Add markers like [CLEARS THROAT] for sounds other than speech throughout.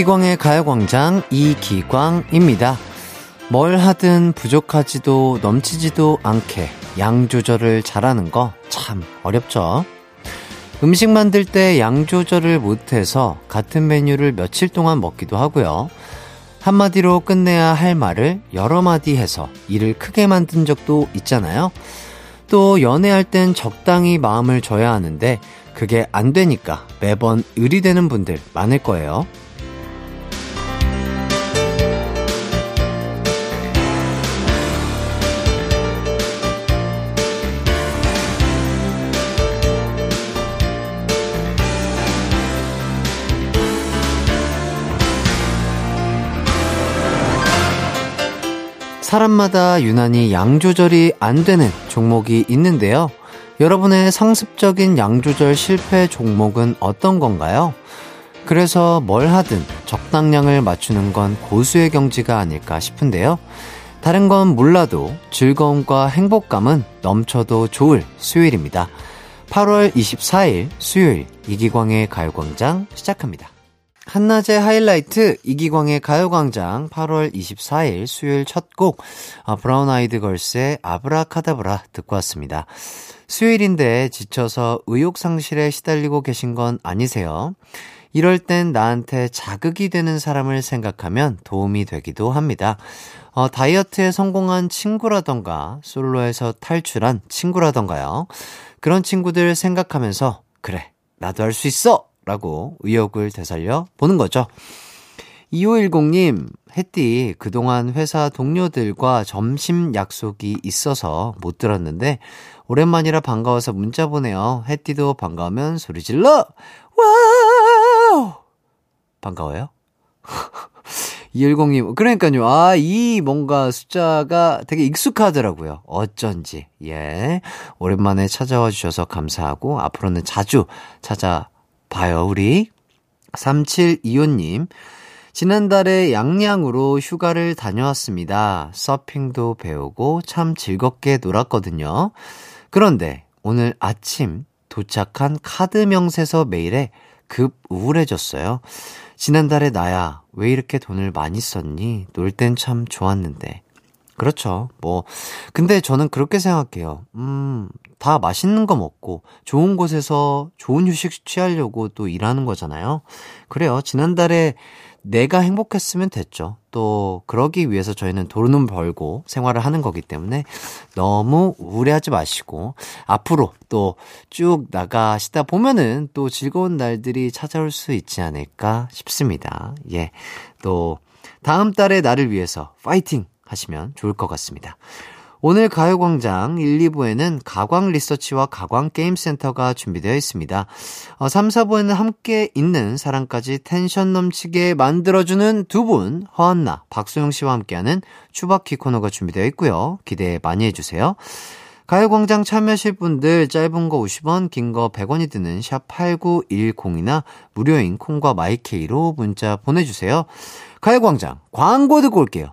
이기광의 가요광장 이기광입니다. 뭘 하든 부족하지도 넘치지도 않게 양 조절을 잘하는 거 참 어렵죠. 음식 만들 때 양 조절을 못해서 같은 메뉴를 며칠 동안 먹기도 하고요. 한마디로 끝내야 할 말을 여러 마디 해서 일을 크게 만든 적도 있잖아요. 또 연애할 땐 적당히 마음을 줘야 하는데 그게 안 되니까 매번 의리되는 분들 많을 거예요. 사람마다 유난히 양 조절이 안 되는 종목이 있는데요. 여러분의 상습적인 양 조절 실패 종목은 어떤 건가요? 그래서 뭘 하든 적당량을 맞추는 건 고수의 경지가 아닐까 싶은데요. 다른 건 몰라도 즐거움과 행복감은 넘쳐도 좋을 수요일입니다. 8월 24일 수요일 이기광의 가요광장 시작합니다. 한낮의 하이라이트 이기광의 가요광장 8월 24일 수요일 첫곡 아, 브라운 아이드 걸스의 아브라카다브라 듣고 왔습니다. 수요일인데 지쳐서 의욕 상실에 시달리고 계신 건 아니세요? 이럴 땐 나한테 자극이 되는 사람을 생각하면 도움이 되기도 합니다. 어, 다이어트에 성공한 친구라던가 솔로에서 탈출한 친구라던가요. 그런 친구들 생각하면서 그래 나도 할 수 있어 라고 의욕을 되살려 보는 거죠. 2510님, 햇띠, 그동안 회사 동료들과 점심 약속이 있어서 못 들었는데, 오랜만이라 반가워서 문자 보내요. 햇띠도 반가우면 소리 질러! Wow! 반가워요? [LAUGHS] 210님, 그러니까요. 아, 이 뭔가 숫자가 되게 익숙하더라고요. 어쩐지. 예. 오랜만에 찾아와 주셔서 감사하고, 앞으로는 자주 찾아 봐요, 우리. 3725님. 지난달에 양양으로 휴가를 다녀왔습니다. 서핑도 배우고 참 즐겁게 놀았거든요. 그런데 오늘 아침 도착한 카드 명세서 메일에 급 우울해졌어요. 지난달에 나야, 왜 이렇게 돈을 많이 썼니? 놀 땐 참 좋았는데. 그렇죠. 뭐, 근데 저는 그렇게 생각해요. 음, 다 맛있는 거 먹고 좋은 곳에서 좋은 휴식 취하려고 또 일하는 거잖아요. 그래요. 지난달에 내가 행복했으면 됐죠. 또 그러기 위해서 저희는 돈을 벌고 생활을 하는 거기 때문에 너무 우울해하지 마시고 앞으로 또 쭉 나가시다 보면은 또 즐거운 날들이 찾아올 수 있지 않을까 싶습니다. 예. 또 다음 달에 나를 위해서 파이팅 하시면 좋을 것 같습니다. 오늘 가요광장 1, 2부에는 가광 리서치와 가광 게임센터가 준비되어 있습니다. 어, 3, 4부에는 함께 있는 사람까지 텐션 넘치게 만들어주는 두 분, 허안나, 박소영 씨와 함께하는 추바키 코너가 준비되어 있고요. 기대 많이 해주세요. 가요광장 참여하실 분들 짧은 거 50원, 긴 거 100원이 드는 샵 8910이나 무료인 콩과 my K로 문자 보내주세요. 가요광장 광고 듣고 올게요.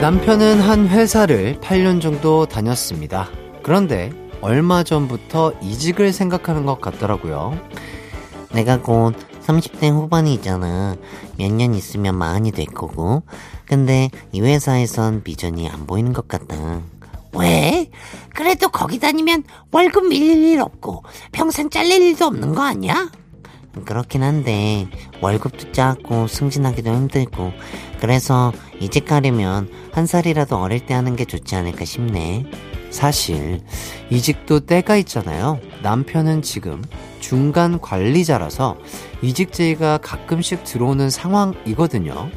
남편은 한 회사를 8년 정도 다녔습니다. 그런데 얼마 전부터 이직을 생각하는 것 같더라고요. 내가 곧 30대 후반이잖아. 몇 년 있으면 마흔이 될 거고. 근데 이 회사에선 비전이 안 보이는 것 같다. 왜? 그래도 거기 다니면 월급 밀릴 일 없고 평생 잘릴 일도 없는 거 아니야? 그렇긴 한데 월급도 작고 승진하기도 힘들고 그래서 이직 하려면 한 살이라도 어릴 때 하는 게 좋지 않을까 싶네. 사실 이직도 때가 있잖아요. 남편은 지금 중간 관리자라서 이직 제의가 가끔씩 들어오는 상황이거든요.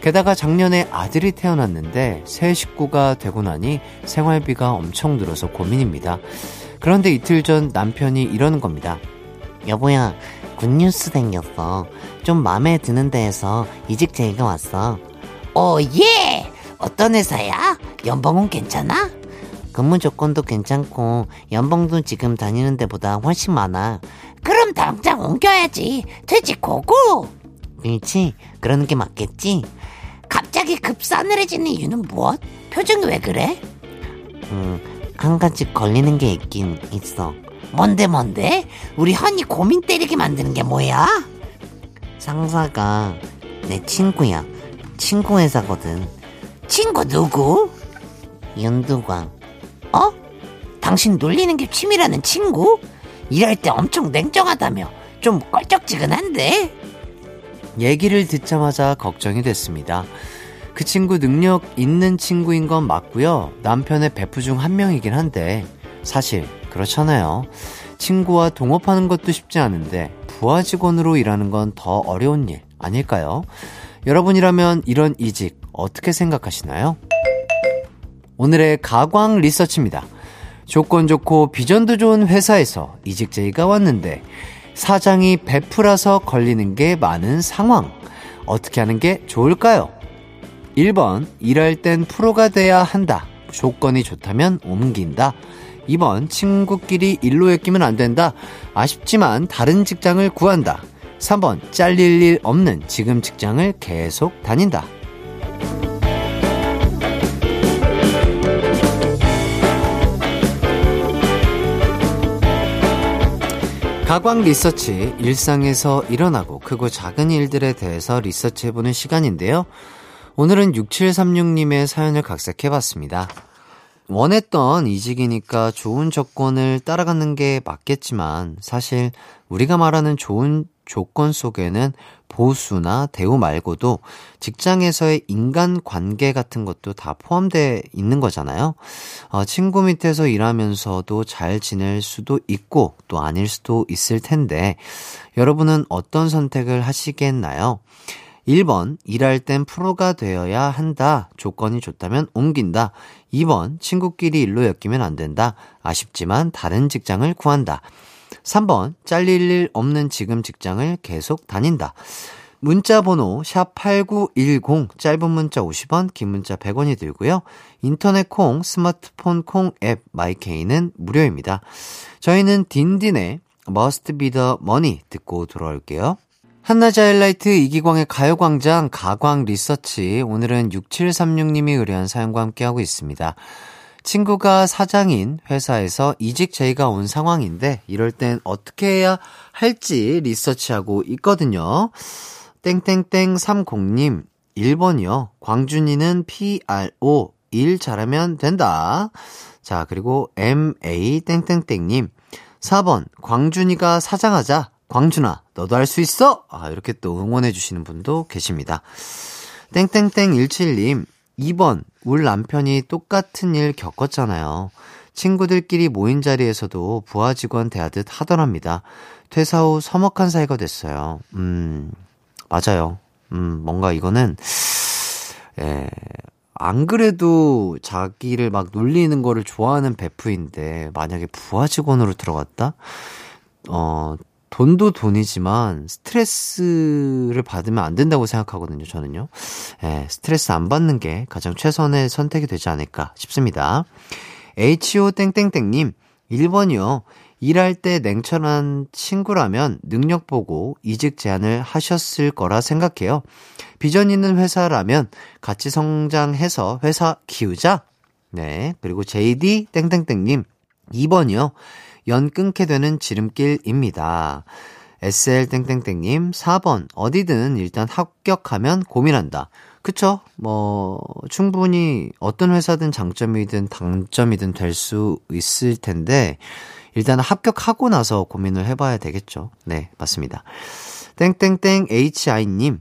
게다가 작년에 아들이 태어났는데 새 식구가 되고 나니 생활비가 엄청 늘어서 고민입니다. 그런데 이틀 전 남편이 이러는 겁니다. 여보야, 굿뉴스 생겼어. 좀 마음에 드는 데에서 이직 제의가 왔어. 어, 예! 어떤 회사야? 연봉은 괜찮아? 근무 조건도 괜찮고 연봉도 지금 다니는 데보다 훨씬 많아. 그럼 당장 옮겨야지. 퇴직 고고! 그렇지? 그러는 게 맞겠지? 갑자기 급싸늘해지는 이유는 무엇? 표정이 왜 그래? 음, 한 가지 걸리는 게 있긴 있어. 뭔데 뭔데? 우리 헌이 고민 때리게 만드는 게 뭐야? 상사가 내 친구야. 친구 회사거든. 친구 누구? 윤두광. 어? 당신 놀리는 게 취미라는 친구? 일할 때 엄청 냉정하다며 좀 껄쩍지근한데? 얘기를 듣자마자 걱정이 됐습니다. 그 친구 능력 있는 친구인 건 맞고요. 남편의 베프 중 한 명이긴 한데 사실 그렇잖아요. 친구와 동업하는 것도 쉽지 않은데 부하 직원으로 일하는 건 더 어려운 일 아닐까요? 여러분이라면 이런 이직 어떻게 생각하시나요? 오늘의 가광 리서치입니다. 조건 좋고 비전도 좋은 회사에서 이직 제의가 왔는데 사장이 베프라서 걸리는 게 많은 상황. 어떻게 하는 게 좋을까요? 1번, 일할 땐 프로가 돼야 한다. 조건이 좋다면 옮긴다. 2번, 친구끼리 일로 엮이면 안 된다. 아쉽지만 다른 직장을 구한다. 3번, 잘릴 일 없는 지금 직장을 계속 다닌다. 가광 리서치, 일상에서 일어나고 크고 작은 일들에 대해서 리서치해보는 시간인데요. 오늘은 6736님의 사연을 각색해봤습니다. 원했던 이직이니까 좋은 조건을 따라가는 게 맞겠지만, 사실 우리가 말하는 좋은 조건 속에는 보수나 대우 말고도 직장에서의 인간 관계 같은 것도 다 포함되어 있는 거잖아요. 어, 친구 밑에서 일하면서도 잘 지낼 수도 있고 또 아닐 수도 있을 텐데 여러분은 어떤 선택을 하시겠나요? 1번, 일할 땐 프로가 되어야 한다. 조건이 좋다면 옮긴다. 2번, 친구끼리 일로 엮이면 안 된다. 아쉽지만 다른 직장을 구한다. 3번, 잘릴 일 없는 지금 직장을 계속 다닌다. 문자 번호 샵8910 짧은 문자 50원 긴 문자 100원이 들고요. 인터넷 콩 스마트폰 콩 앱 마이케이는 무료입니다. 저희는 딘딘의 Must Be The Money 듣고 돌아올게요. 한낮의 하이라이트 이기광의 가요광장 가광 리서치 오늘은 6736님이 의뢰한 사연과 함께하고 있습니다. 친구가 사장인 회사에서 이직 제의가 온 상황인데 이럴 땐 어떻게 해야 할지 리서치하고 있거든요. 땡땡땡 30님 1번이요. 광준이는 PRO 일 잘하면 된다. 자, 그리고 MA 땡땡땡 님 4번 광준이가 사장하자. 광준아, 너도 할 수 있어? 아, 이렇게 또 응원해 주시는 분도 계십니다. 땡땡땡 17님 2번, 울 남편이 똑같은 일 겪었잖아요. 친구들끼리 모인 자리에서도 부하 직원 대하듯 하더랍니다. 퇴사 후 서먹한 사이가 됐어요. 음, 맞아요. 음, 뭔가 이거는, 예, 안 그래도 자기를 막 놀리는 거를 좋아하는 베프인데, 만약에 부하 직원으로 들어갔다? 어, 돈도 돈이지만 스트레스를 받으면 안 된다고 생각하거든요, 저는요. 예, 스트레스 안 받는 게 가장 최선의 선택이 되지 않을까 싶습니다. HO땡땡땡님, 1번이요. 일할 때 냉철한 친구라면 능력 보고 이직 제안을 하셨을 거라 생각해요. 비전 있는 회사라면 같이 성장해서 회사 키우자. 네. 그리고 JD 땡땡땡님, 2번이요. 연 끊게 되는 지름길입니다. SL땡땡땡님, 4번. 어디든 일단 합격하면 고민한다. 그쵸? 뭐, 충분히 어떤 회사든 장점이든 단점이든 될 수 있을 텐데, 일단 합격하고 나서 고민을 해봐야 되겠죠. 네, 맞습니다. 땡땡땡 HI님,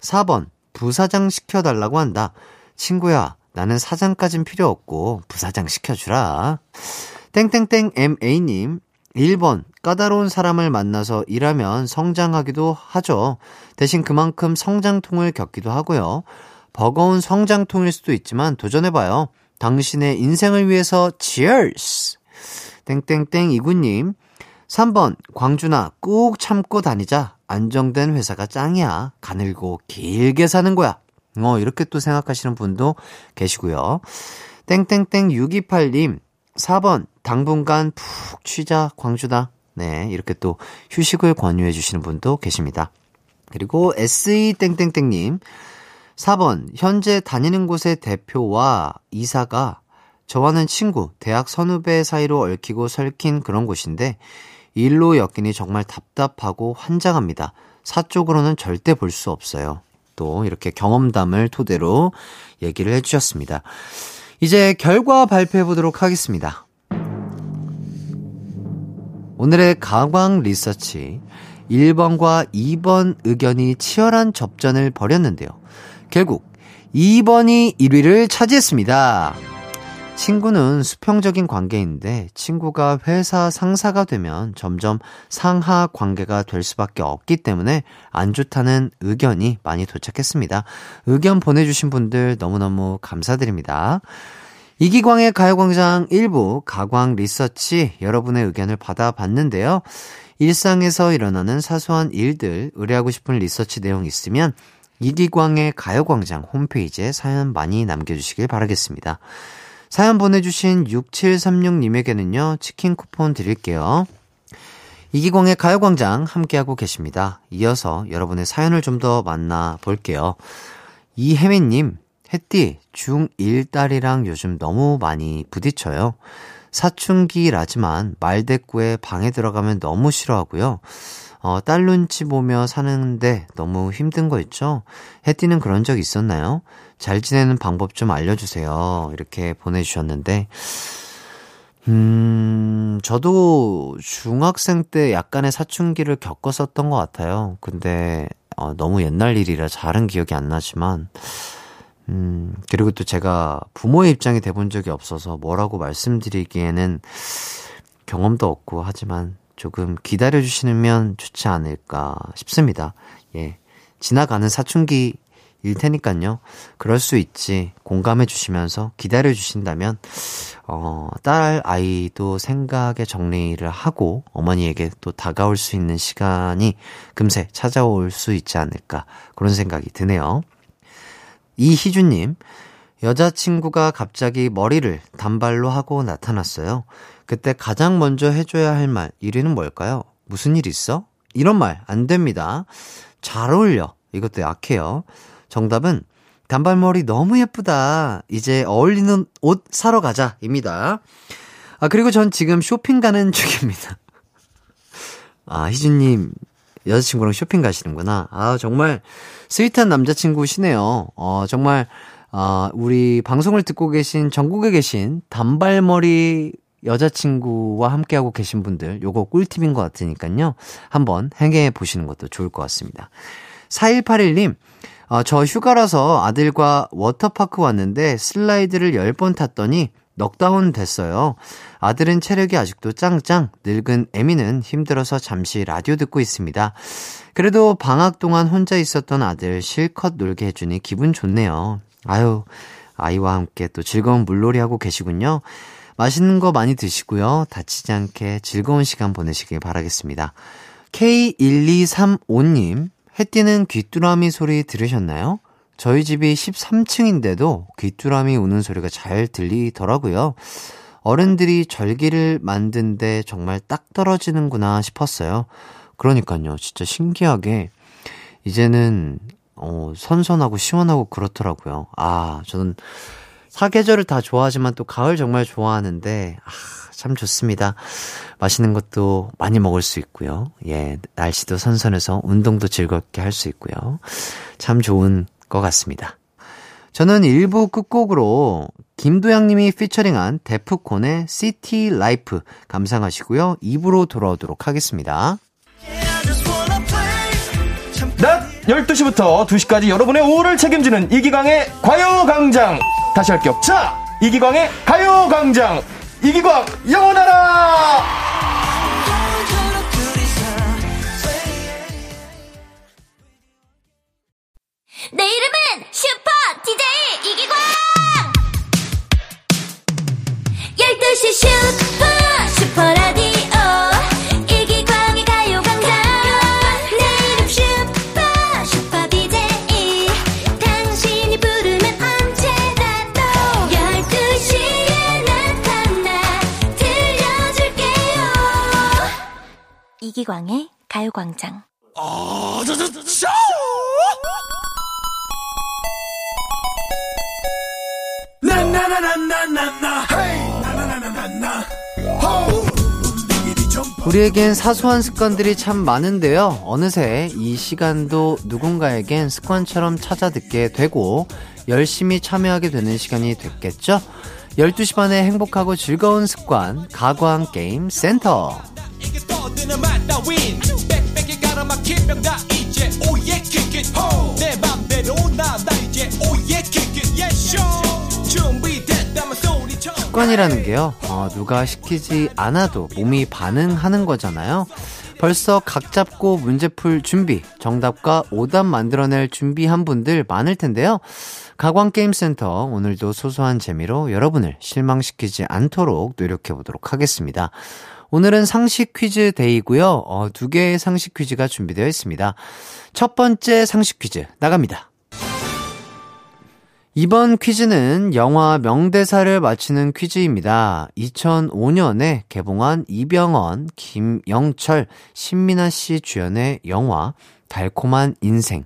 4번. 부사장 시켜달라고 한다. 친구야, 나는 사장까진 필요 없고 부사장 시켜주라. 땡땡땡 MA님, 1번, 까다로운 사람을 만나서 일하면 성장하기도 하죠. 대신 그만큼 성장통을 겪기도 하고요. 버거운 성장통일 수도 있지만 도전해봐요. 당신의 인생을 위해서 cheers! 땡땡땡 이구님, 3번, 광준아, 꾹 참고 다니자. 안정된 회사가 짱이야. 가늘고 길게 사는 거야. 어, 이렇게 또 생각하시는 분도 계시고요. 땡땡땡 628님, 4번, 당분간 푹 쉬자, 광주다. 네, 이렇게 또 휴식을 권유해 주시는 분도 계십니다. 그리고 SE땡땡땡님, 4번, 현재 다니는 곳의 대표와 이사가 저와는 친구, 대학 선후배 사이로 얽히고 설킨 그런 곳인데, 일로 엮이니 정말 답답하고 환장합니다. 사쪽으로는 절대 볼 수 없어요. 또 이렇게 경험담을 토대로 얘기를 해주셨습니다. 이제 결과 발표해 보도록 하겠습니다. 오늘의 가광 리서치 1번과 2번 의견이 치열한 접전을 벌였는데요. 결국 2번이 1위를 차지했습니다. 친구는 수평적인 관계인데 친구가 회사 상사가 되면 점점 상하 관계가 될 수밖에 없기 때문에 안 좋다는 의견이 많이 도착했습니다. 의견 보내주신 분들 너무너무 감사드립니다. 이기광의 가요광장 1부 가광 리서치 여러분의 의견을 받아봤는데요. 일상에서 일어나는 사소한 일들 의뢰하고 싶은 리서치 내용 있으면 이기광의 가요광장 홈페이지에 사연 많이 남겨주시길 바라겠습니다. 사연 보내주신 6736님에게는요, 치킨 쿠폰 드릴게요. 이기광의 가요광장 함께하고 계십니다. 이어서 여러분의 사연을 좀 더 만나볼게요. 이혜민님, 햇띠, 중1 딸이랑 요즘 너무 많이 부딪혀요. 사춘기라지만 말대꾸에 방에 들어가면 너무 싫어하고요. 어, 딸 눈치 보며 사는데 너무 힘든 거 있죠? 혜띠는 그런 적 있었나요? 잘 지내는 방법 좀 알려주세요. 이렇게 보내주셨는데, 음, 저도 중학생 때 약간의 사춘기를 겪었었던 것 같아요. 근데, 어, 너무 옛날 일이라 잘은 기억이 안 나지만, 음, 그리고 또 제가 부모의 입장이 돼본 적이 없어서 뭐라고 말씀드리기에는 경험도 없고 하지만 조금 기다려주시면 좋지 않을까 싶습니다. 예. 지나가는 사춘기 일 테니까요. 그럴 수 있지. 공감해 주시면서 기다려 주신다면, 어, 딸 아이도 생각의 정리를 하고 어머니에게 또 다가올 수 있는 시간이 금세 찾아올 수 있지 않을까. 그런 생각이 드네요. 이희주님, 여자친구가 갑자기 머리를 단발로 하고 나타났어요. 그때 가장 먼저 해줘야 할 말, 1위는 뭘까요? 무슨 일 있어? 이런 말, 안 됩니다. 잘 어울려. 이것도 약해요. 정답은 단발머리 너무 예쁘다. 이제 어울리는 옷 사러 가자. 입니다. 아, 그리고 전 지금 쇼핑 가는 [LAUGHS] 중입니다. 아, 희준님, 여자친구랑 쇼핑 가시는구나. 아, 정말 sweet한 남자친구시네요. 어, 정말, 어, 우리 방송을 듣고 계신, 전국에 계신 단발머리 여자친구와 함께하고 계신 분들, 요거 꿀팁인 것 같으니까요. 한번 행해 보시는 것도 좋을 것 같습니다. 4181님, 어, 저 휴가라서 아들과 워터파크 왔는데 슬라이드를 10번 탔더니 넉다운 됐어요. 아들은 체력이 아직도 짱짱, 늙은 애미는 힘들어서 잠시 라디오 듣고 있습니다. 그래도 방학 동안 혼자 있었던 아들 실컷 놀게 해주니 기분 좋네요. 아유, 아이와 함께 또 즐거운 물놀이 하고 계시군요. 맛있는 거 많이 드시고요. 다치지 않게 즐거운 시간 보내시길 바라겠습니다. K1235님, 해띠는 귀뚜라미 소리 들으셨나요? 저희 집이 13층인데도 귀뚜라미 우는 소리가 잘 들리더라고요. 어른들이 절기를 만든데 정말 딱 떨어지는구나 싶었어요. 그러니까요. 진짜 신기하게 이제는 어, 선선하고 시원하고 그렇더라고요. 아, 저는 사계절을 다 좋아하지만 또 가을 정말 좋아하는데 아, 참 좋습니다. 맛있는 것도 많이 먹을 수 있고요. 예, 날씨도 선선해서 운동도 즐겁게 할 수 있고요. 참 좋은 것 같습니다. 저는 1부 끝곡으로 김도영 님이 피처링한 데프콘의 City Life 감상하시고요. 2부로 돌아오도록 하겠습니다. 낮 12시부터 2시까지 여러분의 오후를 책임지는 이기광의 과요광장 다시 할게요. 자, 이기광의 가요광장. 이기광, 영원하라! 내 이름은 슈퍼 DJ 이기광! 12시 슈 이기광의 가요광장 우리에겐 사소한 습관들이 참 많은데요. 어느새 이 시간도 누군가에겐 습관처럼 찾아 듣게 되고 열심히 참여하게 되는 시간이 됐겠죠? 12시 반에 행복하고 즐거운 습관, 가광 게임 센터. 떠드는 맛다 윈. 빽빽이 가로막힌 병다 이제 오예 킥잇 호내 맘대로 나나 이제 오예 킥잇 예쇼 준비됐다면 소리쳐. 습관이라는 게요, 어, 누가 시키지 않아도 몸이 반응하는 거잖아요. 벌써 각 잡고 문제 풀 준비, 정답과 오답 만들어낼 준비한 분들 많을 텐데요. 가광게임센터 오늘도 소소한 재미로 여러분을 실망시키지 않도록 노력해 보도록 하겠습니다. 오늘은 상식 퀴즈 day고요. 어, 두 개의 상식 퀴즈가 준비되어 있습니다. 첫 번째 상식 퀴즈 나갑니다. 이번 퀴즈는 영화 명대사를 맞히는 퀴즈입니다. 2005년에 개봉한 이병헌, 김영철, 신민아 씨 주연의 영화 달콤한 인생.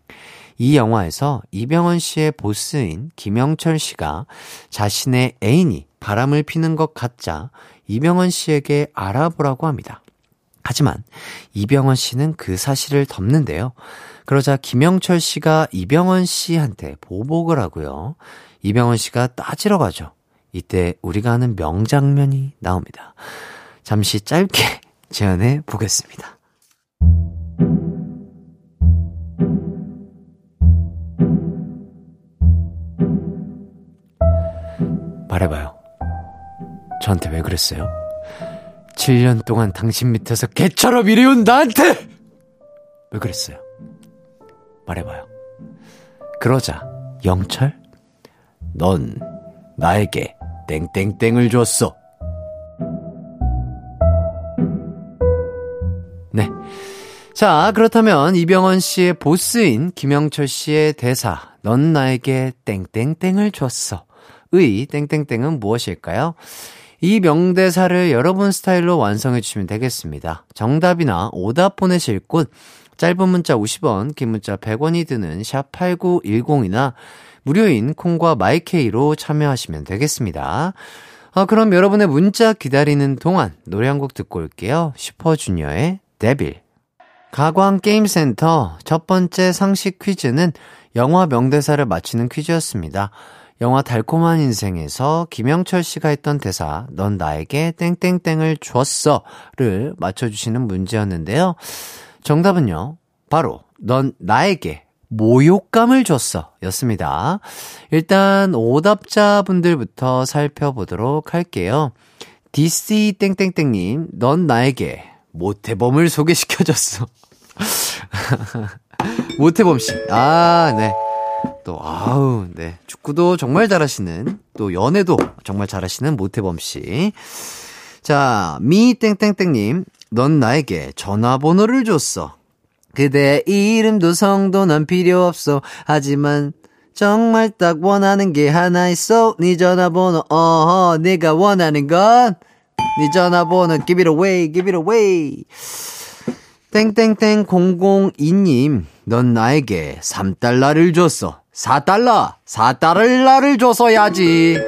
이 영화에서 이병헌 씨의 보스인 김영철 씨가 자신의 애인이 바람을 피는 것 같자 이병헌 씨에게 알아보라고 합니다. 하지만 이병헌 씨는 그 사실을 덮는데요. 그러자 김영철 씨가 이병헌 씨한테 보복을 하고요. 이병헌 씨가 따지러 가죠. 이때 우리가 아는 명장면이 나옵니다. 잠시 짧게 [LAUGHS] 제안해 보겠습니다. 말해봐요. 저한테 왜 그랬어요? 7년 동안 당신 밑에서 개처럼 일해온 나한테! 왜 그랬어요? 말해봐요. 그러자, 영철? 넌 나에게 땡땡땡을 줬어. 네. 자, 그렇다면 이병헌 씨의 보스인 김영철 씨의 대사, 넌 나에게 땡땡땡을 줬어. 의 땡땡땡은 무엇일까요? 이 명대사를 여러분 스타일로 완성해 주시면 되겠습니다. 정답이나 오답 보내실 곳 짧은 문자 50원, 긴 문자 100원이 드는 샵 8910이나 무료인 콩과 my K로 참여하시면 되겠습니다. 아, 그럼 여러분의 문자 기다리는 동안 노래 한 곡 듣고 올게요. 슈퍼주니어의 Devil. 가광게임센터 첫 번째 상식 퀴즈는 영화 명대사를 맞히는 퀴즈였습니다. 영화 달콤한 인생에서 김영철 씨가 했던 대사, 넌 나에게 땡땡땡을 줬어.를 맞춰주시는 문제였는데요. 정답은요, 바로, 넌 나에게 모욕감을 줬어. 였습니다. 일단, 오답자분들부터 살펴보도록 할게요. DC 땡땡땡님, 넌 나에게 모태범을 소개시켜줬어. [LAUGHS] 모태범 씨. 아, 네. 또, 아우, 네. 축구도 정말 잘하시는, 또 연애도 정말 잘하시는 모태범 씨. 자, 미 땡땡땡님, 넌 나에게 전화번호를 줬어. 그대 이름도 성도 난 필요 없어. 하지만, 정말 딱 원하는 게 하나 있어. 네 전화번호, 어허, 네가 원하는 건, 네 전화번호, give it away, give it away. 땡땡땡 002님, 넌 나에게 3달러를 줬어. 4달러! 4달러를 줬어야지!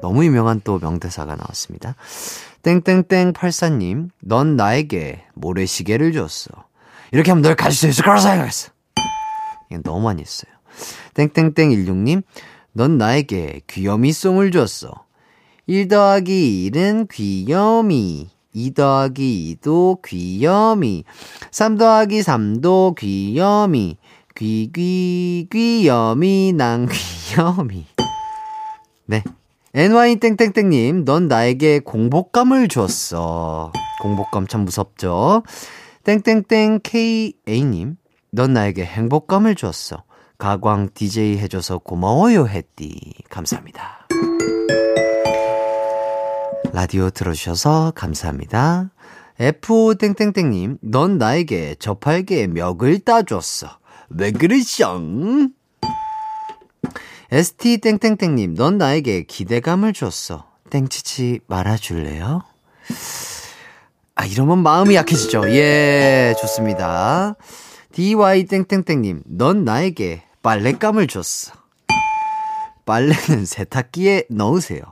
너무 유명한 또 명대사가 나왔습니다. 땡땡땡 84님, 넌 나에게 모래시계를 줬어. 이렇게 하면 널 가질 수 있을 거라 생각했어. 이건 너무 많이 했어요. 땡땡땡 16님, 넌 나에게 귀요미송을 줬어. 1 더하기 1은 귀요미. 2 더하기 2도 귀요미. 3 더하기 3도 귀요미. 귀귀 귀여미 난 귀여미. 네. NY 땡땡땡님, 넌 나에게 공복감을 주었어. 공복감 참 무섭죠? 땡땡땡 KA님, 넌 나에게 행복감을 주었어. 가광 DJ 해줘서 고마워요, 했디. 감사합니다. 라디오 들어주셔서 감사합니다. F5 땡땡땡님, 넌 나에게 저팔계의 멱을 따줬어. 왜 그러셔? ST 땡땡땡님, 넌 나에게 기대감을 줬어. 땡치치 말아줄래요? 아, 이러면 마음이 약해지죠. 예, 좋습니다. DY 땡땡땡님, 넌 나에게 빨랫감을 줬어. 빨래는 [LAUGHS] 세탁기에 넣으세요.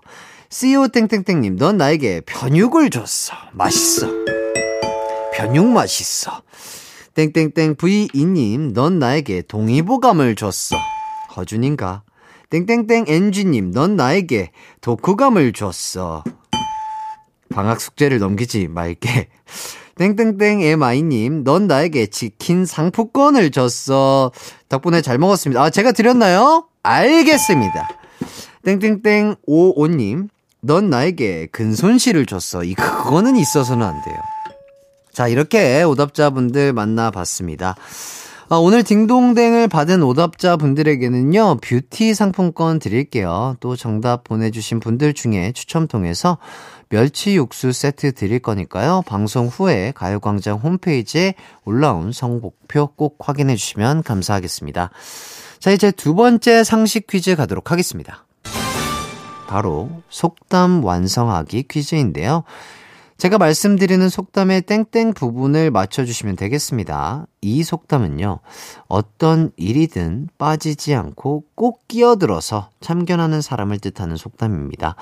CO 땡땡땡님, 넌 나에게 편육을 줬어. 맛있어. 편육 맛있어. 땡땡땡 V2님, 넌 나에게 동의보감을 줬어. 허준인가? 땡땡땡 NG님, 넌 나에게 독후감을 줬어. 방학 숙제를 넘기지 말게. [LAUGHS] 땡땡땡 MI님, 넌 나에게 치킨 상품권을 줬어. 덕분에 잘 먹었습니다. 아, 제가 드렸나요? 알겠습니다. 땡땡땡 55님, 넌 나에게 근손실을 줬어. 이, 그거는 있어서는 안 돼요. 자, 이렇게 오답자분들 만나봤습니다. 아, 오늘 딩동댕을 받은 오답자 분들에게는요, 뷰티 상품권 드릴게요. 또 정답 보내주신 분들 중에 추첨 통해서 멸치 육수 세트 드릴 거니까요. 방송 후에 가요광장 홈페이지에 올라온 성복표 꼭 확인해 주시면 감사하겠습니다. 자, 이제 두 번째 상식 퀴즈 가도록 하겠습니다. 바로 속담 완성하기 퀴즈인데요. 제가 말씀드리는 속담의 땡땡 부분을 맞춰주시면 되겠습니다. 이 속담은요, 어떤 일이든 빠지지 않고 꼭 끼어들어서 참견하는 사람을 뜻하는 속담입니다.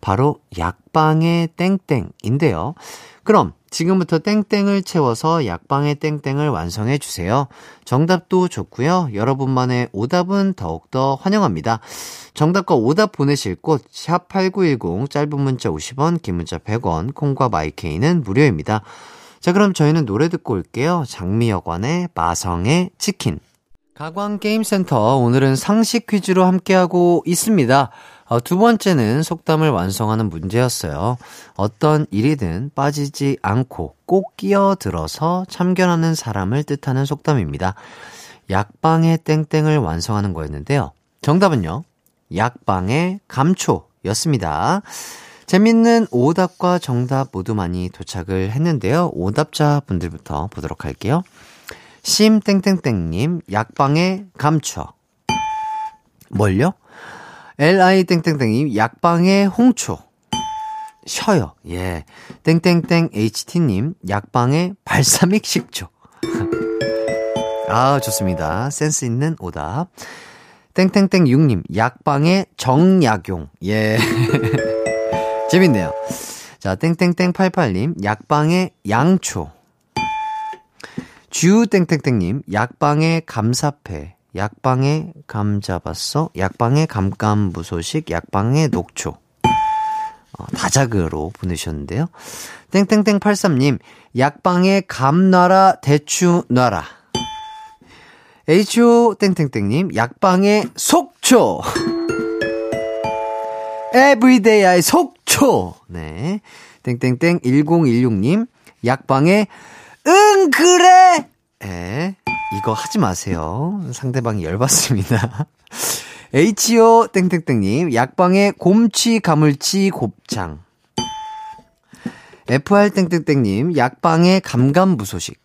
바로 약방의 땡땡인데요. 그럼 지금부터 땡땡을 채워서 약방의 땡땡을 완성해 주세요. 정답도 좋고요. 여러분만의 오답은 더욱더 환영합니다. 정답과 오답 보내실 곳 샵 8910 짧은 문자 50원, 긴 문자 100원, 콩과 마이케이는 무료입니다. 자, 그럼 저희는 노래 듣고 올게요. 장미여관의 마성의 치킨. 가광게임센터 오늘은 상식 퀴즈로 함께하고 있습니다. 어, 두 번째는 속담을 완성하는 문제였어요. 어떤 일이든 빠지지 않고 꼭 끼어들어서 참견하는 사람을 뜻하는 속담입니다. 약방의 땡땡을 완성하는 거였는데요. 정답은요. 약방의 감초였습니다. 재밌는 오답과 정답 모두 많이 도착을 했는데요. 오답자 분들부터 보도록 할게요. 심땡땡땡님, 약방의 감초. 뭘요? Li 땡땡땡님, 약방의 홍초. 쉬어요. 예. 땡땡땡 ht님, 약방의 발사믹 식초. [LAUGHS] 아, 좋습니다. 센스 있는 오답. 땡땡땡 6님, 약방의 정약용. 예. [LAUGHS] 재밌네요. 자, 땡땡땡 88님, 약방의 양초. 주땡땡땡님, 약방의 감사패. 약방의 감 잡았어. 약방의 감감무소식. 약방의 녹초. 어, 다작으로 보내셨는데요. 땡땡땡 83님, 약방의 감 놔라, 대추 놔라. HO 땡땡땡님, 약방의 속초. 에브리데이아의 속초. 네. 땡땡땡 1016님, 약방의 응, 그래! 에, 이거 하지 마세요. 상대방이 열받습니다. [LAUGHS] HO 땡땡땡님, 약방의 곰치, 가물치, 곱창. FR 땡땡땡님, 약방의 감감무소식.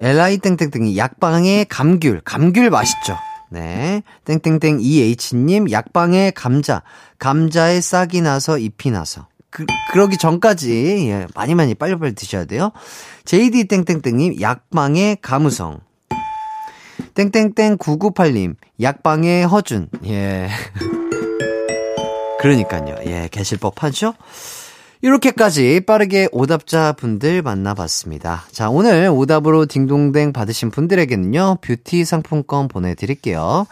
LI 땡땡땡이 약방의 감귤, 감귤 맛있죠? 네. 땡땡땡 EH님, 약방의 감자, 감자에 싹이 나서 잎이 나서. 그, 그러기 전까지, 예, 많이 많이 빨리빨리 드셔야 돼요. JD 땡땡땡님, 약방의 가무성. 땡땡땡 998님, 약방의 허준. 예. [LAUGHS] 그러니까요. 예, 계실 법하죠? 이렇게까지 빠르게 오답자 분들 만나봤습니다. 자, 오늘 오답으로 딩동댕 받으신 분들에게는요, 뷰티 상품권 보내드릴게요.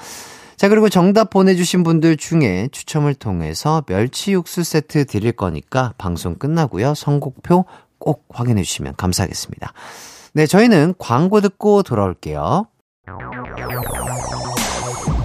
자, 그리고 정답 보내주신 분들 중에 추첨을 통해서 멸치 육수 세트 드릴 거니까 방송 끝나고요. 선곡표 꼭 확인해 주시면 감사하겠습니다. 네, 저희는 광고 듣고 돌아올게요.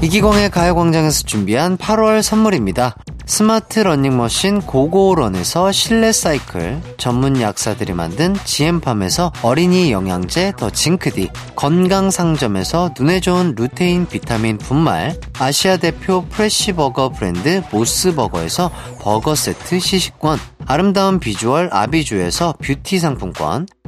이기광의 가요광장에서 준비한 8월 선물입니다. 스마트 러닝머신 고고런에서 실내 사이클, 전문 약사들이 만든 지엠팜에서 어린이 영양제 더 징크디, 건강상점에서 눈에 좋은 루테인 비타민 분말, 아시아 대표 프레시버거 브랜드 모스버거에서 버거 세트 시식권, 아름다운 비주얼 아비주에서 뷰티 상품권,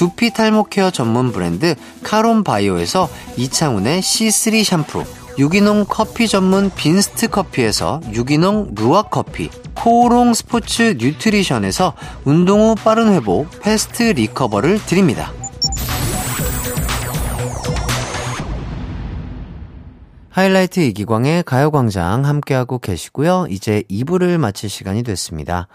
두피 탈모 케어 전문 브랜드 카론 바이오에서 이창훈의 C3 샴푸, 유기농 커피 전문 빈스트 커피에서 유기농 루아 커피, 코오롱 스포츠 뉴트리션에서 운동 후 빠른 회복 패스트 리커버를 드립니다. 하이라이트 이기광의 가요광장 함께하고 계시고요. 이제 2부를 마칠 시간이 됐습니다.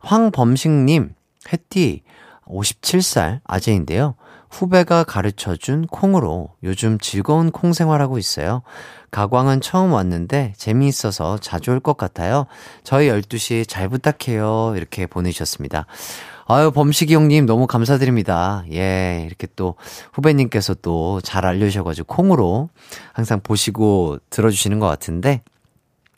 황범식님, 햇띠, 57살 아재인데요. 후배가 가르쳐 준 콩으로 요즘 즐거운 콩 생활하고 있어요. 가광은 처음 왔는데 재미있어서 자주 올 것 같아요. 저희 12시 잘 부탁해요. 이렇게 보내주셨습니다. 아유, 범식이 형님 너무 감사드립니다. 예, 이렇게 또 후배님께서 또 잘 알려주셔가지고 콩으로 항상 보시고 들어주시는 것 같은데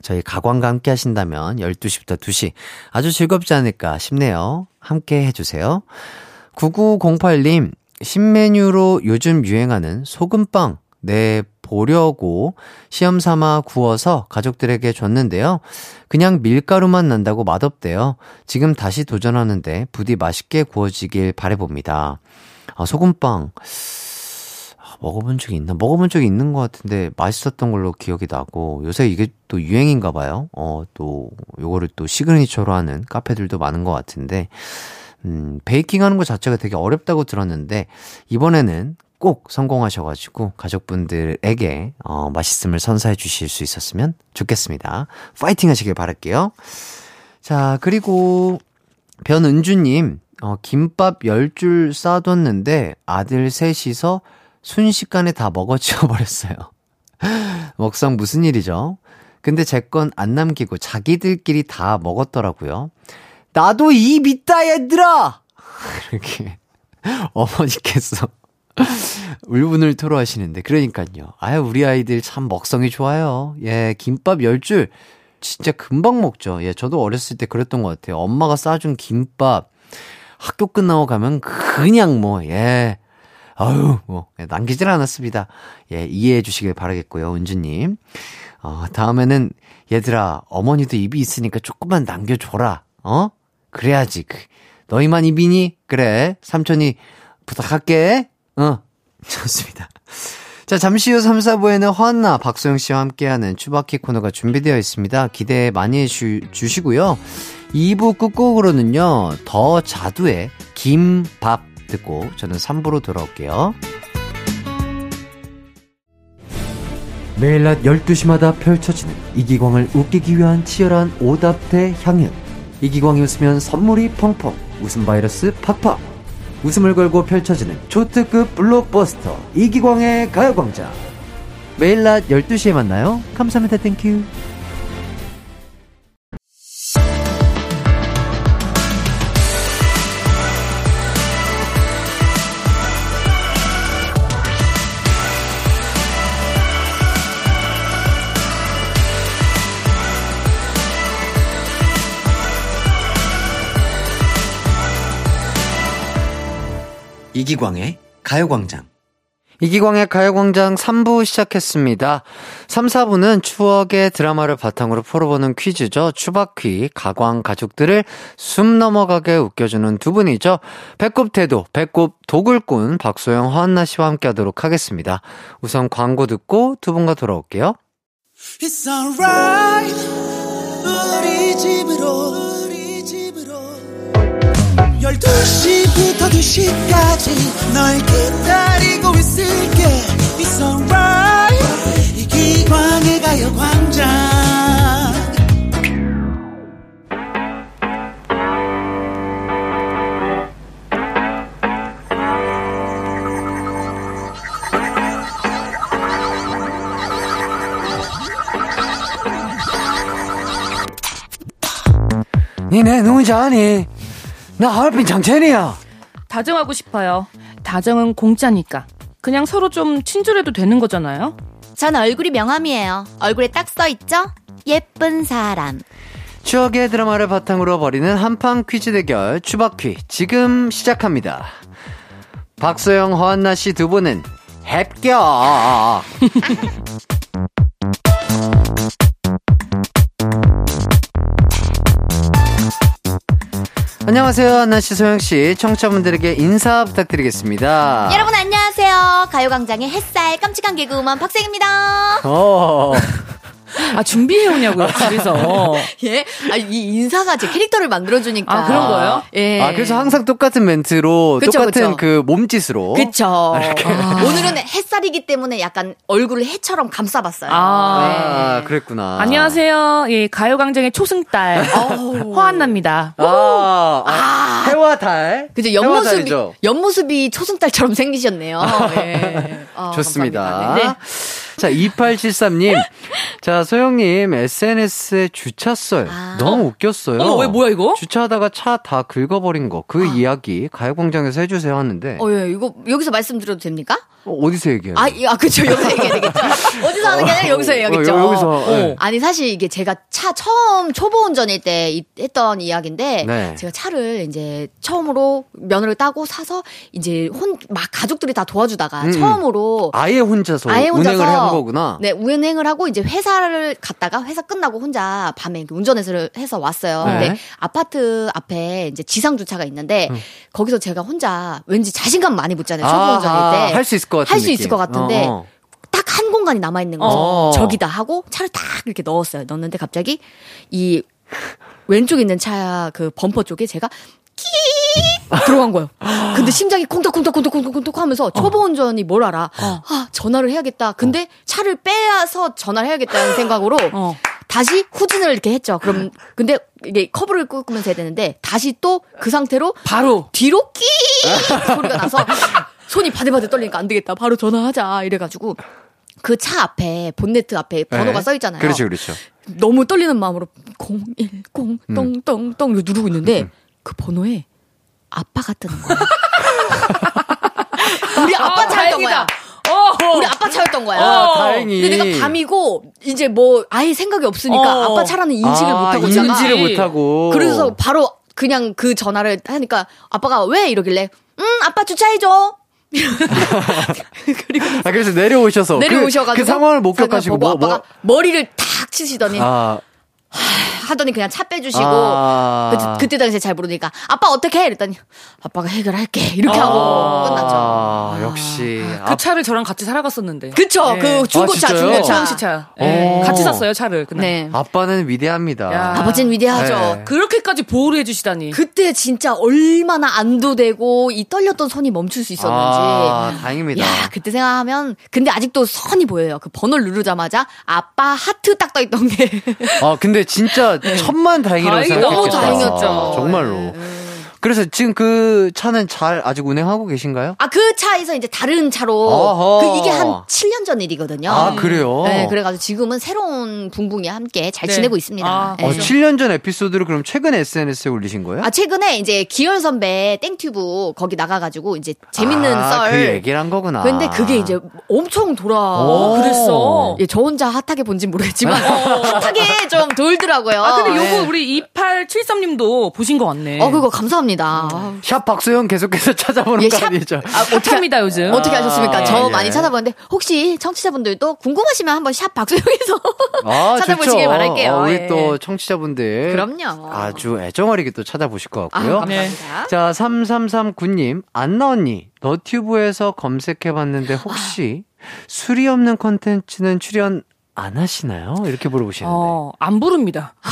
저희 가광과 함께 하신다면 12시부터 2시 아주 즐겁지 않을까 싶네요. 함께 해주세요. 9908님, 신메뉴로 요즘 유행하는 소금빵 내 보려고 시험 삼아 구워서 가족들에게 줬는데요. 그냥 밀가루만 난다고 맛없대요. 지금 다시 도전하는데 부디 맛있게 구워지길 바래봅니다. 아, 소금빵. 아, 먹어본 적이 있나? 먹어본 적이 있는 것 같은데 맛있었던 걸로 기억이 나고 요새 이게 또 유행인가 봐요. 어, 또 요거를 또 시그니처로 하는 카페들도 많은 것 같은데 음, 베이킹 하는 것 자체가 되게 어렵다고 들었는데, 이번에는 꼭 성공하셔가지고 가족분들에게 어, 맛있음을 선사해 주실 수 있었으면 좋겠습니다. 파이팅 하시길 바랄게요. 자, 그리고 변은주님, 어, 김밥 10줄 싸뒀는데 아들 셋이서 순식간에 다 먹어치워 버렸어요. [LAUGHS] 먹성 무슨 일이죠? 근데 제 건 안 남기고 자기들끼리 다 먹었더라고요. 나도 입 있다, 얘들아! [LAUGHS] 이렇게 어머니께서 [LAUGHS] 울분을 토로하시는데, 그러니까요. 아유, 우리 아이들 참 먹성이 좋아요. 예, 김밥 10줄 진짜 금방 먹죠. 예, 저도 어렸을 때 그랬던 것 같아요. 엄마가 싸준 김밥 학교 끝나고 가면 그냥 뭐, 예. 아유, 뭐, 예, 남기질 않았습니다. 예, 이해해 주시길 바라겠고요, 은주님. 어, 다음에는, 얘들아, 어머니도 입이 있으니까 조금만 남겨줘라. 어? 그래야지. 그, 너희만 입이니? 그래. 삼촌이 부탁할게. 어. [LAUGHS] 좋습니다. 자, 잠시 후 3, 4부에는 허한나, 박소영 씨와 함께하는 추바키 코너가 준비되어 있습니다. 기대 많이 해주시고요. 2부 끝곡으로는요, 더 자두의 김밥 듣고 저는 3부로 돌아올게요. 매일 낮 12시마다 펼쳐지는 이기광을 웃기기 위한 치열한 오답대 향연. 이기광이 웃으면 선물이 펑펑, 웃음 바이러스 팍팍. 웃음을 걸고 펼쳐지는 초특급 블록버스터 이기광의 가요광장. 매일 낮 12시에 만나요. 감사합니다. Thank you. 이기광의 가요광장. 이기광의 가요광장 3부 시작했습니다. 3, 4부는 추억의 드라마를 바탕으로 풀어보는 퀴즈죠. 추바퀴, 가광 가족들을 숨 넘어가게 웃겨주는 두 분이죠. 배꼽 태도, 배꼽 도굴꾼 박소영, 허한나 씨와 함께 하도록 하겠습니다. 우선 광고 듣고 두 분과 돌아올게요. 12시부터 2시까지 널 기다리고 있을게. It's alright. 이 기광의 가요광장. 니네 아니? 나 하얼빈 장첸이야. 다정하고 싶어요. 다정은 공짜니까. 그냥 서로 좀 친절해도 되는 거잖아요. 전 얼굴이 명함이에요. 얼굴에 딱 써 있죠? 예쁜 사람. 추억의 드라마를 바탕으로 벌이는 한판 퀴즈 대결 추바퀴 지금 시작합니다. 박소영, 허한나 씨 두 분은 합격! [LAUGHS] 안녕하세요, 한나 씨, 소영 씨. 청취자분들에게 인사 부탁드리겠습니다. 여러분 안녕하세요. 가요광장의 햇살 깜찍한 개그우먼 박생입니다. 어, [LAUGHS] 아, 준비해 오냐고요, 집에서. 예? 아, 이 인사가 제 캐릭터를 만들어주니까. 아, 그런 거예요? 예. 아, 그래서 항상 똑같은 멘트로, 그쵸, 똑같은 그쵸. 그 몸짓으로. 그쵸. [LAUGHS] 아. 오늘은 햇살이기 때문에 약간 얼굴을 해처럼 감싸봤어요. 아, 그랬구나. 안녕하세요. 예, 가요광장의 초승달. 허한나입니다. 아, 아, 해와 달. 그죠 옆모습이. 옆모습이 초승달처럼 생기셨네요. 예. 아, [LAUGHS] 좋습니다. 감사합니다. 네. 자, 2873님. 자, 소영님, SNS에 주차썰. 아. 너무 웃겼어요. 어머, 왜, 뭐야, 이거? 주차하다가 차 다 긁어버린 거. 그 이야기 가요광장에서 해주세요 하는데. 어, 예, 이거 여기서 말씀드려도 됩니까? 어, 디서 얘기해요? 아, 이- 아, 그쵸. 여기서 얘기해야 되겠죠. [LAUGHS] 어디서 하는 게 아니라 여기서 해야겠죠. 어, 여기서, 네. 아니, 사실 이게 제가 차 처음 초보 운전일 때 이- 했던 이야기인데, 네. 제가 차를 이제 처음으로 면허를 따고 사서 이제 혼, 막 가족들이 다 도와주다가 음, 처음으로 아예 혼자서 아예 혼자서 운행을 한 거구나. 네, 운행을 하고 이제 회사를 갔다가 회사 끝나고 혼자 밤에 운전해서 해서 왔어요. 네. 근데 아파트 앞에 이제 지상 주차가 있는데 거기서 제가 혼자 왠지 자신감 많이 붙잖아요. 초보 아, 운전일 때. 할 수 있을 것 같은 할 수. 있을 것 같은데 어, 어. 딱한 공간이 남아 있는 거죠. 어. 저기다 하고 차를 딱 이렇게 넣었어요. 넣었는데 갑자기 이 왼쪽에 있는 차 그 범퍼 쪽에 제가 끼 들어간 거예요. 근데 심장이 콩닥콩닥콩닥콩닥콩닥 하면서 초보 운전이 뭘 알아? 아 전화를 해야겠다. 근데 차를 빼서 전화를 해야겠다는 생각으로 어. 다시 후진을 이렇게 했죠. 그럼 근데 이게 커브를 끄면서 해야 되는데 다시 또 그 상태로 바로. 뒤로 끼 소리가 나서 손이 바들바들 떨리니까 안 되겠다. 바로 전화하자 이래가지고 그 차 앞에 본네트 앞에 번호가 네. 써 있잖아요. 그렇죠, 그렇죠. 너무 떨리는 마음으로 010 똥똥똥 이거 누르고 있는데 그 번호에 아빠가 뜨는 거야. [LAUGHS] 우리 아빠 차였던 거야. 어, 우리 아빠 차였던 거야. 아, 다행히. 근데 내가 밤이고 이제 뭐 아예 생각이 없으니까 어. 아빠 차라는 인식을 아, 못 하고 있잖아. 인지를 못하고. 그래서 바로 그냥 그 전화를 하니까 아빠가 왜 이러길래 음 아빠 주차해줘. [LAUGHS] 그리고 아, 그래서 내려오셔서. 내려오셔가지고 그, 그 상황을 목격하시고 보고 뭐, 뭐. 아빠가 머리를 탁 치시더니 아, 하더니 그냥 차 빼주시고 아. 그, 때 당시에 잘 모르니까 아빠 어떻게 해? 이랬더니 아빠가 해결할게 이렇게 하고 끝났죠. 아, 역시. 그 차를 저랑 같이 살아갔었는데. 그쵸 네. 그 중고차 아? 중고차. 소영 씨 차. 네. 어. 같이 샀어요, 차를. 그날. 네. 아빠는 위대합니다. 야. 아버지는 위대하죠. 네. 그렇게까지 보호를 해주시다니. 그때 진짜 얼마나 안도되고 이 떨렸던 손이 멈출 수 있었는지. 아, 다행입니다. 야, 그때 생각하면 근데 아직도 선이 보여요. 그 번호를 누르자마자 아빠 하트 딱 떠 있던 게. 아, 근데 진짜 천만 다행이라고. 생각했겠다. 너무 다행이었죠. 정말로. 네, 네. 그래서 지금 그 차는 잘 아직 운행하고 계신가요? 아, 그 차에서 이제 다른 차로 어허. 그 이게 한 7년 전 일이거든요. 아, 그래요? 네, 그래 가지고 지금은 새로운 붕붕이 함께 잘 네. 지내고 있습니다. 아, 네. 어, 7년 전 에피소드를 그럼 최근 SNS에 올리신 거예요? 아, 최근에 이제 기열 선배 땡튜브 거기 나가 가지고 이제 재밌는 아, 썰. 그 얘기를 한 거구나. 근데 그게 이제 엄청 돌아. 오. 그랬어. 예, 저 혼자 핫하게 본진 모르겠지만 어. [LAUGHS] 핫하게 좀 돌더라고요. 아, 근데 요거 네. 우리 2873 님도 보신 것 같네. 어, 그거 감사합니다. 아, 샵 박소영 계속해서 [LAUGHS] 찾아보는 예, 거 샵- 아니죠? 아, 어떻게합니다 요즘. 어떻게 하셨습니까? 아, 저 예. 많이 찾아보는데 혹시 청취자분들도 궁금하시면 한번 샵 박소영에서 아, [LAUGHS] 찾아보시길 좋죠. 바랄게요. 어, 우리 예. 또 청취자분들. 그럼요. 아주 애정어리게 또 찾아보실 것 아, 같고요. 감사합니다. 자, 3339님, 안나 언니, 너튜브에서 검색해봤는데 혹시 술이 없는 컨텐츠는 출연 안 하시나요? 이렇게 물어보시는데. 어, 안 부릅니다. [LAUGHS]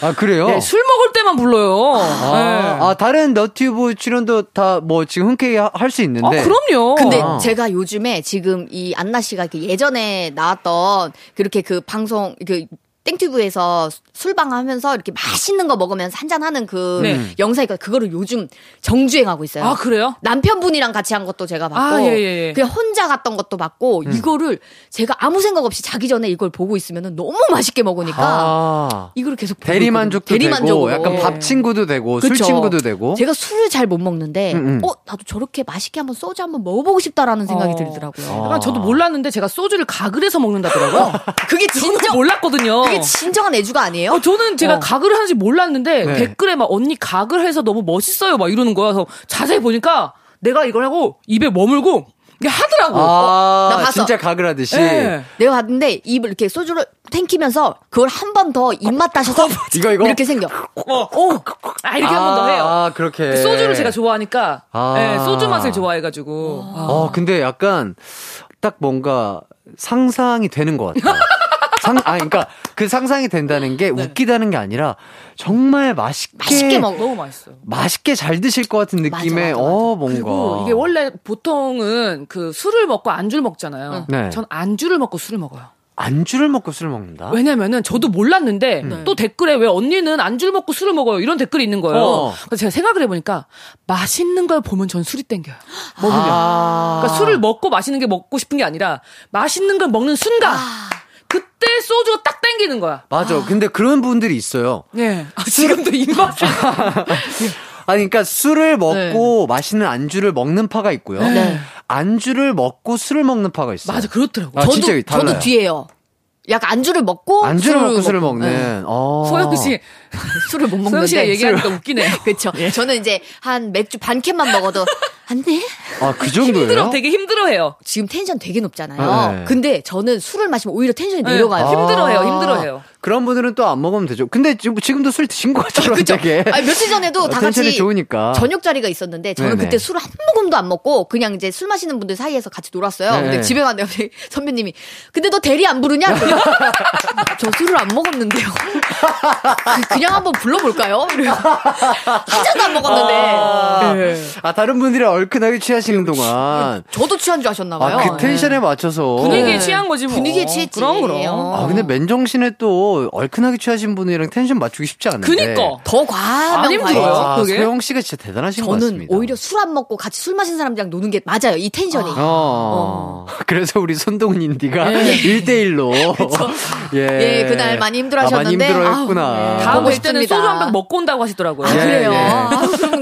아, 그래요? 네, 술 먹을 때만 불러요. 아, 네. 아, 다른 너튜브 출연도 다 뭐 지금 흔쾌히 할 수 있는데. 아, 그럼요. 근데 아. 제가 요즘에 지금 이 안나 씨가 그 예전에 나왔던 그렇게 그 방송 그 땡튜브에서 술방 하면서 이렇게 맛있는 거 먹으면서 한잔하는 그 네. 영상이. 그거를 요즘 정주행하고 있어요. 아, 그래요? 남편분이랑 같이 한 것도 제가 봤고 아, 예, 예, 예. 그냥 혼자 갔던 것도 봤고 음. 이거를 제가 아무 생각 없이 자기 전에 이걸 보고 있으면은 너무 맛있게 먹으니까 아. 이거를 계속 보고 대리만족도 있거든요. 되고, 대리만족으로. 약간 밥 친구도 되고, 술 그쵸. 친구도 되고. 제가 술을 잘 못 먹는데 음, 음. 어 나도 저렇게 맛있게 한번 소주 한번 먹어보고 싶다라는 생각이 어. 들더라고요. 약간 저도 몰랐는데 제가 소주를 가글 해서 먹는다더라고요. [LAUGHS] 그게 진정 몰랐거든요. 그게 진정한 애주가 아니에요? 어, 저는 제가 어. 가글 하는지 몰랐는데 네. 댓글에 막 언니 가글 해서 너무 멋있어요 막 이러는 거야. 그래서 자세히 보니까 내가 이걸 하고 입에 머물고 이게 하더라고. 아, 나 봤어. 진짜 가글 하듯이. 네. 내가 봤는데 입을 이렇게 소주를 탱키면서 그걸 한 번 더 입맛 따셔서 [LAUGHS] 이거, 이거? 이렇게 생겨. 어, 어. 아, 이렇게 한번 더 해요. 아, 그렇게. 소주를 제가 좋아하니까 아. 네, 소주 맛을 좋아해가지고 어, 근데 약간 딱 뭔가 상상이 되는 것 같아요. [LAUGHS] 상, 아, 그러니까 그 상상이 된다는 게 웃기다는 게 아니라 정말 맛있게 맛있게 먹- 너무 맛있어요. 맛있게 잘 드실 것 같은 느낌의 맞아, 맞아. 어 뭔가 그리고 이게 원래 보통은 그 술을 먹고 안주를 먹잖아요. 네. 전 안주를 먹고 술을 먹어요. 안주를 먹고 술을 먹는다. 왜냐면은 저도 몰랐는데 또 댓글에 왜 언니는 안주를 먹고 술을 먹어요 이런 댓글이 있는 거예요. 어. 그래서 제가 생각을 해보니까 맛있는 걸 보면 전 술이 땡겨요. 먹으면. 아. 그러니까 술을 먹고 맛있는 게 먹고 싶은 게 아니라 맛있는 걸 먹는 순간 그때 소주가 딱 땡기는 거야. 맞아. 근데 그런 분들이 있어요. 예. 아, 지금도 입맛이. [LAUGHS] 아니, 그러니까 술을 네. 먹고 맛있는 안주를 먹는 파가 있고요. 네. 안주를 먹고 술을 먹는 파가 있어요. 맞아, 그렇더라고. 아, 저도 진짜 달라요. 저도 뒤에요. 약간 안주를 먹고 안주를 먹고 술을 먹고. 네. 먹는. 어. 소영 씨, [LAUGHS] 술을 못 먹는데 소영 씨가 얘기하니까 웃기네요. [LAUGHS] 그렇죠. 저는 이제 한 맥주 반 캔만 먹어도 안 돼. 아, 그 정도예요? 힘들어, 되게 힘들어해요. 지금 텐션 되게 높잖아요. 네. 근데 저는 술을 마시면 오히려 텐션이 네. 내려가요. 힘들어해요, 아. 힘들어해요. 그런 분들은 또 안 먹으면 되죠. 근데 지금, 지금도 술 드신 거 같잖아요. 그죠? 되게. 아니, 며칠 전에도 다 텐션이 같이 좋으니까. 저녁 자리가 있었는데 저는 네네. 그때 술한 모금도 안 먹고 그냥 이제 술 마시는 분들 사이에서 같이 놀았어요. 네. 근데 집에 갔는데 선배님이 근데 너 대리 안 부르냐? [LAUGHS] 저 술을 안 먹었는데요. 그- 그냥 한번 불러볼까요? 이래요. [LAUGHS] 한 잔도 안 먹었는데 아, 네. 아, 다른 분들이 얼큰하게 취하시는 동안. 저도 취한 줄 아셨나 봐요. 아, 그 텐션에 맞춰서. 분위기에 네. 취한 거지 뭐. 분위기에 취했지. 그럼, 그럼. 아, 근데 맨정신에 또 얼큰하게 취하신 분이랑 텐션 맞추기 쉽지 않은데. 그니까. 더 과하면 안 힘들어요? 아, 그게? 소영 씨가 진짜 대단하신 것 저는 같습니다. 오히려 술 안 먹고 같이 술 마신 사람들이랑 노는 게 맞아요. 이 텐션이. 어. [LAUGHS] 그래서 우리 손동운 운디가 네. 1대1로. [LAUGHS] 예. 예, 그날 많이 아, 힘들어하셨는데. 많이 힘들어했구나. 네. 다음 올 때는. 소주 한 병 먹고 온다고 하시더라고요. 아, 예, 그래요? 예. [LAUGHS] 아,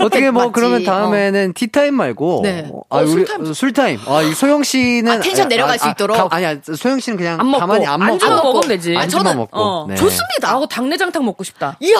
어떻게 뭐 맞지. 그러면 다음에는 티타임 말고 네. 아, 어, 우리 술타임. 술타임. 아, 이 소영 씨는 아, 텐션 내려갈 수 있도록? 가- 아니야. 소영 씨는 그냥 안 먹고. 가만히 안 먹고 안주만 먹으면 되지. 안주만 저는- 먹고. 어, 네. 좋습니다. 나하고 당내장탕 먹고 싶다. 이야,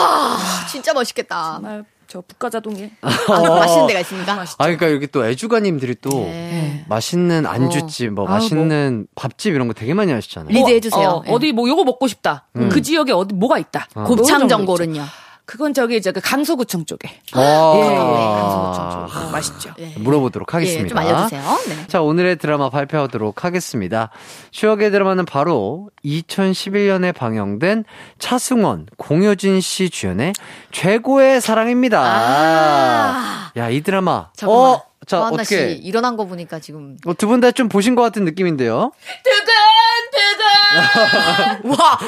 진짜 멋있겠다. 정말 저 북가자동에. 아, 맛있는 데가 있습니까? 아, 그러니까 이렇게 또 애주가님들이 또 네. 맛있는 안주집, 뭐 아유, 맛있는 밥집 이런 거 되게 많이 하시잖아요. 리드 해 주세요. 어, 예. 어디 뭐 요거 먹고 싶다. 그 지역에 어디 뭐가 있다. 곱창 요런 정도 있죠. 전골은요. 그건 저기 이제 그 강서구청 쪽에. 아, 예, 예, 강서구청 쪽. 어, 맛있죠. 예. 물어보도록 하겠습니다. 예, 좀 알려주세요. 네. 자, 오늘의 드라마 발표하도록 하겠습니다. 추억의 드라마는 바로 2011년에 방영된 차승원, 공효진 씨 주연의 최고의 사랑입니다. 아. 야, 이 드라마. 잠깐만. 어, 자, 어떻게. 일어난 거 보니까 지금 두분 다 좀 보신 것 같은 느낌인데요. 와,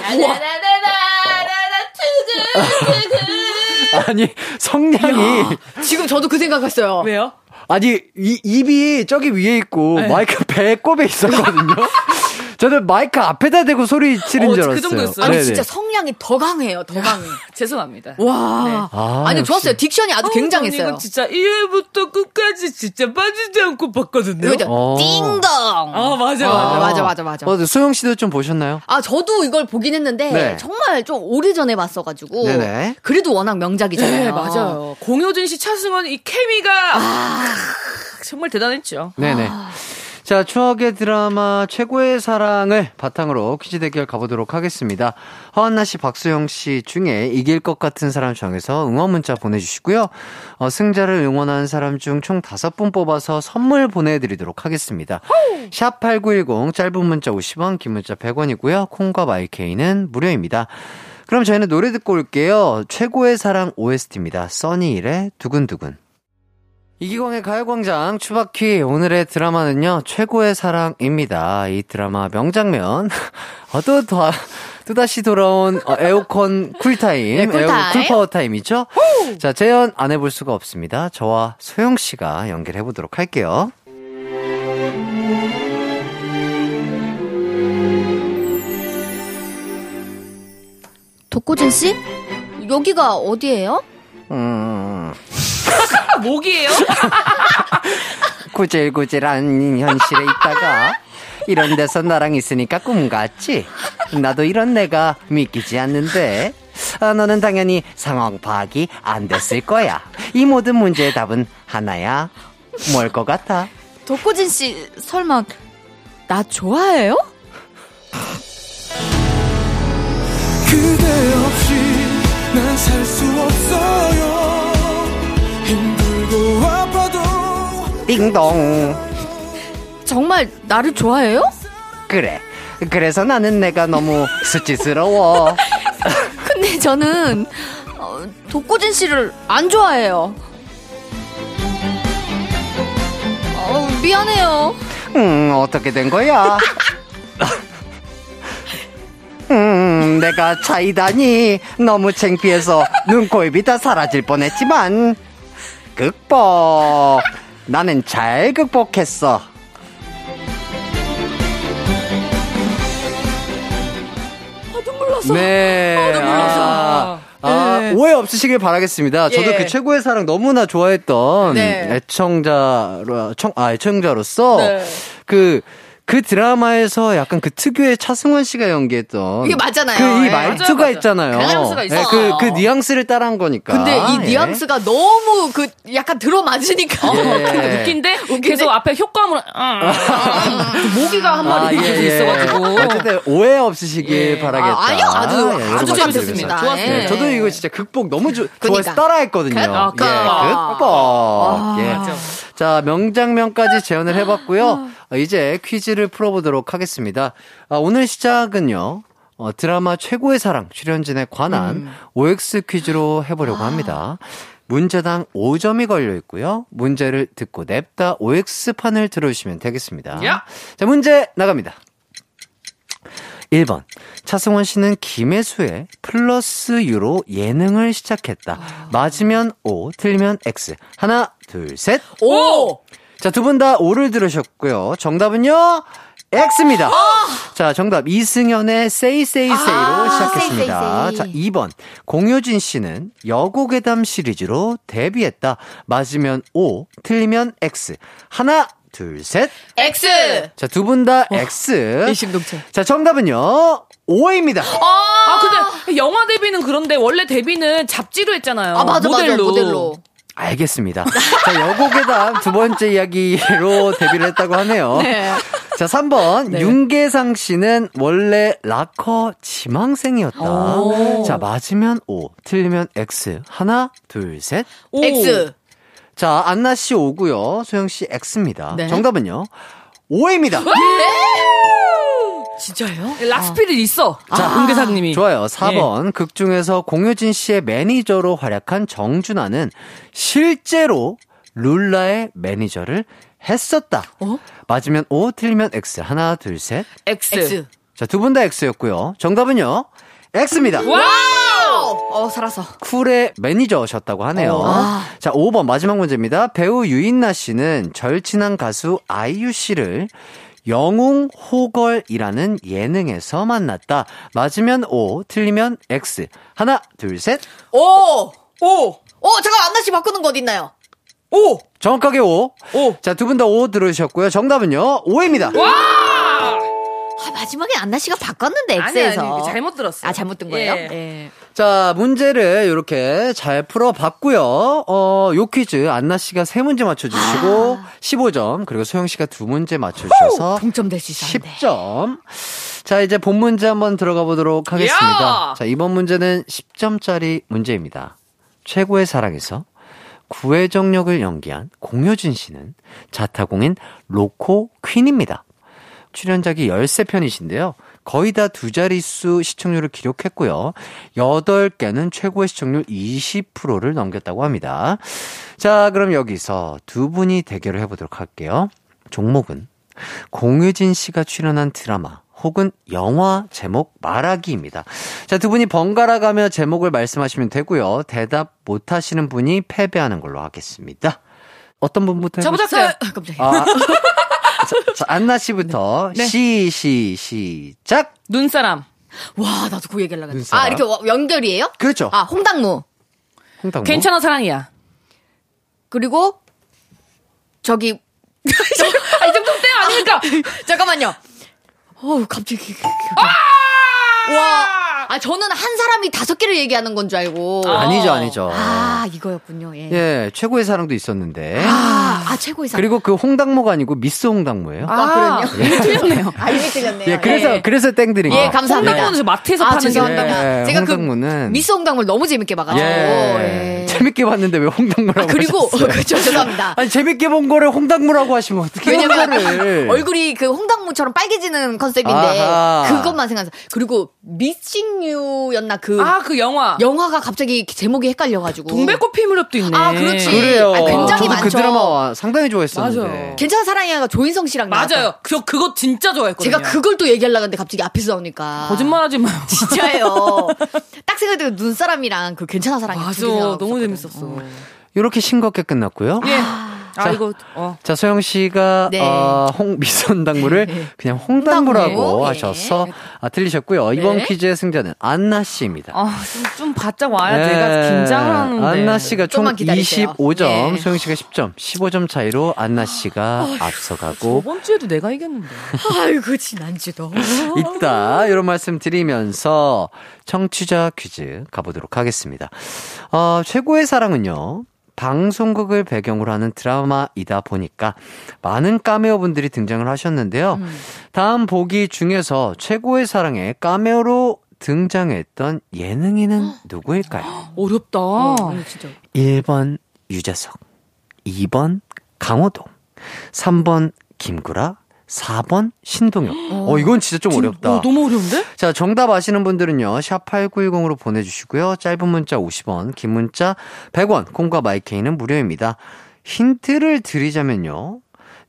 아니, 성량이. 지금 저도 그 생각했어요. 왜요? 아니, 이, 입이 저기 위에 있고, 네. 마이크 배꼽에 있었거든요. [LAUGHS] 저는 마이크 앞에다 대고 소리 치는 어, 줄그 알았어요. 정도였어요? 아니 네네. 진짜 성량이 더 강해요. 더 강해. [LAUGHS] 죄송합니다. 와. 아, 아니 역시. 좋았어요. 딕션이 아주 굉장했어요. 이거 진짜 1회부터 끝까지 진짜 빠지지 않고 봤거든요. 그죠? 어. 띵동. 아, 맞아, 아, 맞아. 맞아, 맞아, 맞아. 어, 소영 씨도 좀 보셨나요? 아, 저도 이걸 보긴 했는데 네. 정말 좀 오래전에 봤어가지고 네네. 그래도 워낙 명작이잖아요. 네, 맞아요. 공효진 씨, 차승원 이 케미가 아, 정말 대단했죠. 네네. 자, 추억의 드라마 최고의 사랑을 바탕으로 퀴즈 대결 가보도록 하겠습니다. 허한나 씨, 박수영 씨 중에 이길 것 같은 사람 정해서 응원 문자 보내주시고요. 어, 승자를 응원하는 사람 중 총 다섯 분 뽑아서 선물 보내드리도록 하겠습니다. 샵 8910 짧은 문자 50원, 긴 문자 100원이고요. 콩과 마이케이는 무료입니다. 그럼 저희는 노래 듣고 올게요. 최고의 사랑 OST입니다. 써니일의 두근두근. 이기광의 가요광장 추바퀴 오늘의 드라마는요 최고의 사랑입니다 이 드라마 명장면 [LAUGHS] 어, 또, 더, 또다시 돌아온 어, 에어컨 쿨타임 네, 쿨타임. air cool power 타임이죠 자 재현 안 해볼 수가 없습니다 저와 소영씨가 연결해 보도록 할게요 독고진 씨? 여기가 어디예요? 음 목이에요? [LAUGHS] 구질구질한 현실에 있다가 이런 데서 나랑 있으니까 꿈 같지? 나도 이런 내가 믿기지 않는데. 아, 너는 당연히 상황 파악이 안 됐을 거야. 이 모든 문제의 답은 하나야. 뭘 것 같아? 독고진 씨 설마 나 좋아해요? 그대 없이 난 살 수 없어요 띵동. 정말 나를 좋아해요? 그래. 그래서 나는 내가 너무 수치스러워. [LAUGHS] 근데 저는 어, 독고진 씨를 안 좋아해요. 어, 미안해요. 음, 어떻게 된 거야? 음, 내가 차이다니 너무 창피해서 눈코입이 다 사라질 뻔했지만 극복. 나는 잘 극복했어. 눈물 났어. 네. 아, 아, 네. 오해 없으시길 바라겠습니다. 저도 예. 그 최고의 사랑 너무나 좋아했던 네. 애청자로, 청, 아, 애청자로서 네. 그, 그 드라마에서 약간 그 특유의 차승원 씨가 연기했던 이게 맞잖아요. 그이 예. 말투가 맞아요, 맞아요. 있잖아요. 그 뉘앙스가 있어요. 네, 그, 그 뉘앙스를 따라한 거니까. 근데 이 예. 뉘앙스가 너무 그 약간 들어맞으니까. 예. 웃긴데 계속 앞에 효과음으로 아, 그 모기가 한 마리 계속 있어가지고 어쨌든 오해 없으시길 예. 바라겠다. 아, 아니요. 아주- 예, 아주 재밌었습니다. 좋았어요. 예. 네, 저도 이거 진짜 극복 너무 조, 그러니까. 좋아해서 따라했거든요. 아, 예. 극복. 아, 예. 맞아. 자, 명장면까지 재현을 해봤고요. 어, 이제 퀴즈를 풀어보도록 하겠습니다. 아, 오늘 시작은요. 어, 드라마 최고의 사랑 출연진에 관한 음. OX 퀴즈로 해보려고 합니다. 문제당 5점이 걸려 있고요. 문제를 듣고 냅다 OX판을 들어주시면 되겠습니다. 야. 자, 문제 나갑니다. 1번. 차승원 씨는 김혜수의 플러스 유로 예능을 시작했다. 맞으면 O, 틀리면 X. 하나, 둘, 셋. 오! 자, 두 분 다 O를 들으셨고요. 정답은요? X입니다. 자, 정답 이승현의 Say Say Say로 아, 시작했습니다. Say, 자, Say, Say. 2번 공효진 씨는 여고괴담 시리즈로 데뷔했다. 맞으면 O, 틀리면 X. 하나, 둘, 셋. X! 자, 두 분 다 X. 일심동체. 자, 정답은요. O입니다. 아 근데 영화 데뷔는 그런데 원래 데뷔는 잡지로 했잖아요. 아, 맞아, 모델로. 맞아. 모델로. 알겠습니다. 자, 여고괴담 두 번째 이야기로 데뷔를 했다고 하네요. 네. 자, 3번. 네. 윤계상 씨는 원래 락커 지망생이었다. 오. 자, 맞으면 O, 틀리면 X. 하나, 둘, 셋. 오. X. 자, 안나 씨 O고요. 소영 씨 X입니다. 네. 정답은요. O입니다. 진짜예요? rock spirit 있어. 자, 윤계상님이. 좋아요. 4번. 극 중에서 공효진 씨의 매니저로 활약한 정준하는 실제로 룰라의 매니저를 했었다. 어? 맞으면 O, 틀리면 X. 하나, 둘, 셋. X. X. 자, 두 분 다 X였고요. 정답은요. X입니다. wow! 어, 살았어. 쿨의 매니저셨다고 하네요. 아. 자, 5번 마지막 문제입니다. 배우 유인나 씨는 절친한 가수 아이유 씨를 영웅 호걸이라는 예능에서 만났다. 맞으면 O, 틀리면 X. 하나, 둘, 셋. 오! 오! 어, 잠깐, 안나 씨 바꾸는 거 어딨나요? 오! 정확하게 O. 오! 자, 두 분 다 O 들으셨고요. 정답은요, O입니다. 아, 마지막에 안나 씨가 바꿨는데, 아니, X에서. 아니, 잘못 들었어 요. 아, 잘못 든 거예요? 예. 예. 자, 문제를 이렇게 잘 풀어봤고요. 어, 요 퀴즈 안나 씨가 세 문제 맞춰주시고 15점, 그리고 소영 씨가 두 문제 맞춰주셔서 동점 될 수 있었는데. 10점. 자, 이제 본 문제 한번 들어가 보도록 하겠습니다. 야! 자, 이번 문제는 10점짜리 문제입니다. 최고의 사랑에서 구혜정 역을 연기한 공효진 씨는 자타공인 로코 퀸입니다. 출연작이 13편이신데요. 거의 다 두 자릿수 시청률을 기록했고요. 8개는 최고의 시청률 20%를 넘겼다고 합니다. 자, 그럼 여기서 두 분이 대결을 해보도록 할게요. 종목은 공유진 씨가 출연한 드라마 혹은 영화 제목 말하기입니다. 자, 두 분이 번갈아 가며 제목을 말씀하시면 되고요. 대답 못 하시는 분이 패배하는 걸로 하겠습니다. 어떤 분부터 저부터? 할게요. 아, 깜짝이야. 아, 자, 자, 안나 씨부터 네. 시, 시, 시작! 눈사람. 와, 나도 그 얘기하려고. 눈사람. 아, 이렇게 와- 연결이에요? 그렇죠. 아, 홍당무. 홍당무. 괜찮아, 사랑이야. 그리고, 저기, [LAUGHS] 아, 이 정도 때 아닙니까? 잠깐만요. 어우, 갑자기. 와. 아, 저는 한 사람이 다섯 개를 얘기하는 건 줄 알고. 아니죠, 아니죠. 아, 이거였군요. 예. 예, 최고의 사랑도 있었는데. 아, 아, 최고의 사람. 그리고 그 홍당무가 아니고 미스 홍당무예요. 아, 아, 그럼요. 틀렸네요. [LAUGHS] 아, 이게 틀렸네요. 예, 그래서, 예. 그래서 땡드린 예, 거예요. 감사합니다. 홍당무는 저 마트에서 아, 파는 죄송합니다. 예, 제가 홍당무는. 그 미스 홍당물 너무 재밌게 봐가지고. 예. 예. 재밌게 봤는데 왜 홍당무라고 아, 그리고? [LAUGHS] 그렇죠. 죄송합니다. 아니, 재밌게 본 거를 홍당무라고 하시면 어떻게 왜냐면. 얼굴이 그 홍당무처럼 빨개지는 컨셉인데 아하. 그것만 생각해서 그리고 미싱 유였나 그 아, 그 영화. 영화가 갑자기 제목이 헷갈려가지고 동백꽃 피 무렵도 있네. 아, 그렇지. 그래요. 아, 굉장히 저도 그 많죠. 드라마 상당히 좋아했었는데. 맞아요. 괜찮은 사랑이야가 조인성 씨랑. 맞아요. 저 그거 진짜 좋아했거든요. 제가 그걸 또 얘기하려고 했는데 갑자기 앞에서 나오니까 거짓말하지 마요. [LAUGHS] 진짜예요. [LAUGHS] 딱 생각해도 눈사람이랑 그 괜찮은 사랑이 맞아. 너무. 재밌었어. 이렇게 싱겁게 끝났고요. 예. 자. 아, 이거, 어. 자, 소영 씨가 네. 어, 홍 미선 당무를 그냥 홍당무라고 홍당무, 하셔서 아, 틀리셨고요. 이번 네. 퀴즈의 승자는 안나 씨입니다. 아, 좀, 좀 바짝 와야 네. 내가 긴장을 하는데. 안나 씨가 총 좀만 기다리세요. 25점, 네. 소영 씨가 10점, 15점 차이로 안나 씨가 앞서가고 저번 주에도 내가 이겼는데. 아이고 지난주도 있다. [LAUGHS] 이런 말씀 드리면서 청취자 퀴즈 가보도록 하겠습니다. 어, 최고의 사랑은요. 방송국을 배경으로 하는 드라마이다 보니까 많은 까메오 분들이 등장을 하셨는데요. 다음 보기 중에서 최고의 사랑에 까메오로 등장했던 예능인은 [GASPS] 누구일까요? [GASPS] 어렵다. 아니 진짜 1번 유재석, 2번 강호동, 3번 김구라, 4번 신동엽. 어, 이건 진짜 좀 어렵다. 어, 너무 어려운데? 자, 정답 아시는 분들은요, 샵 8910으로 보내 주시고요. 짧은 문자 50원, 긴 문자 100원, 콩과 마이케이는 무료입니다. 힌트를 드리자면요.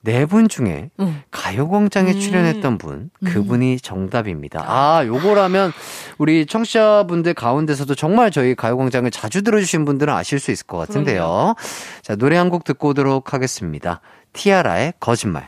네 분 중에 가요광장에 출연했던 분, 그분이 정답입니다. 아, 요거라면 우리 청취자분들 가운데서도 정말 저희 가요광장을 자주 들어주신 분들은 아실 수 있을 것 같은데요. 자, 노래 한 곡 듣고 오도록 하겠습니다. 티아라의 거짓말.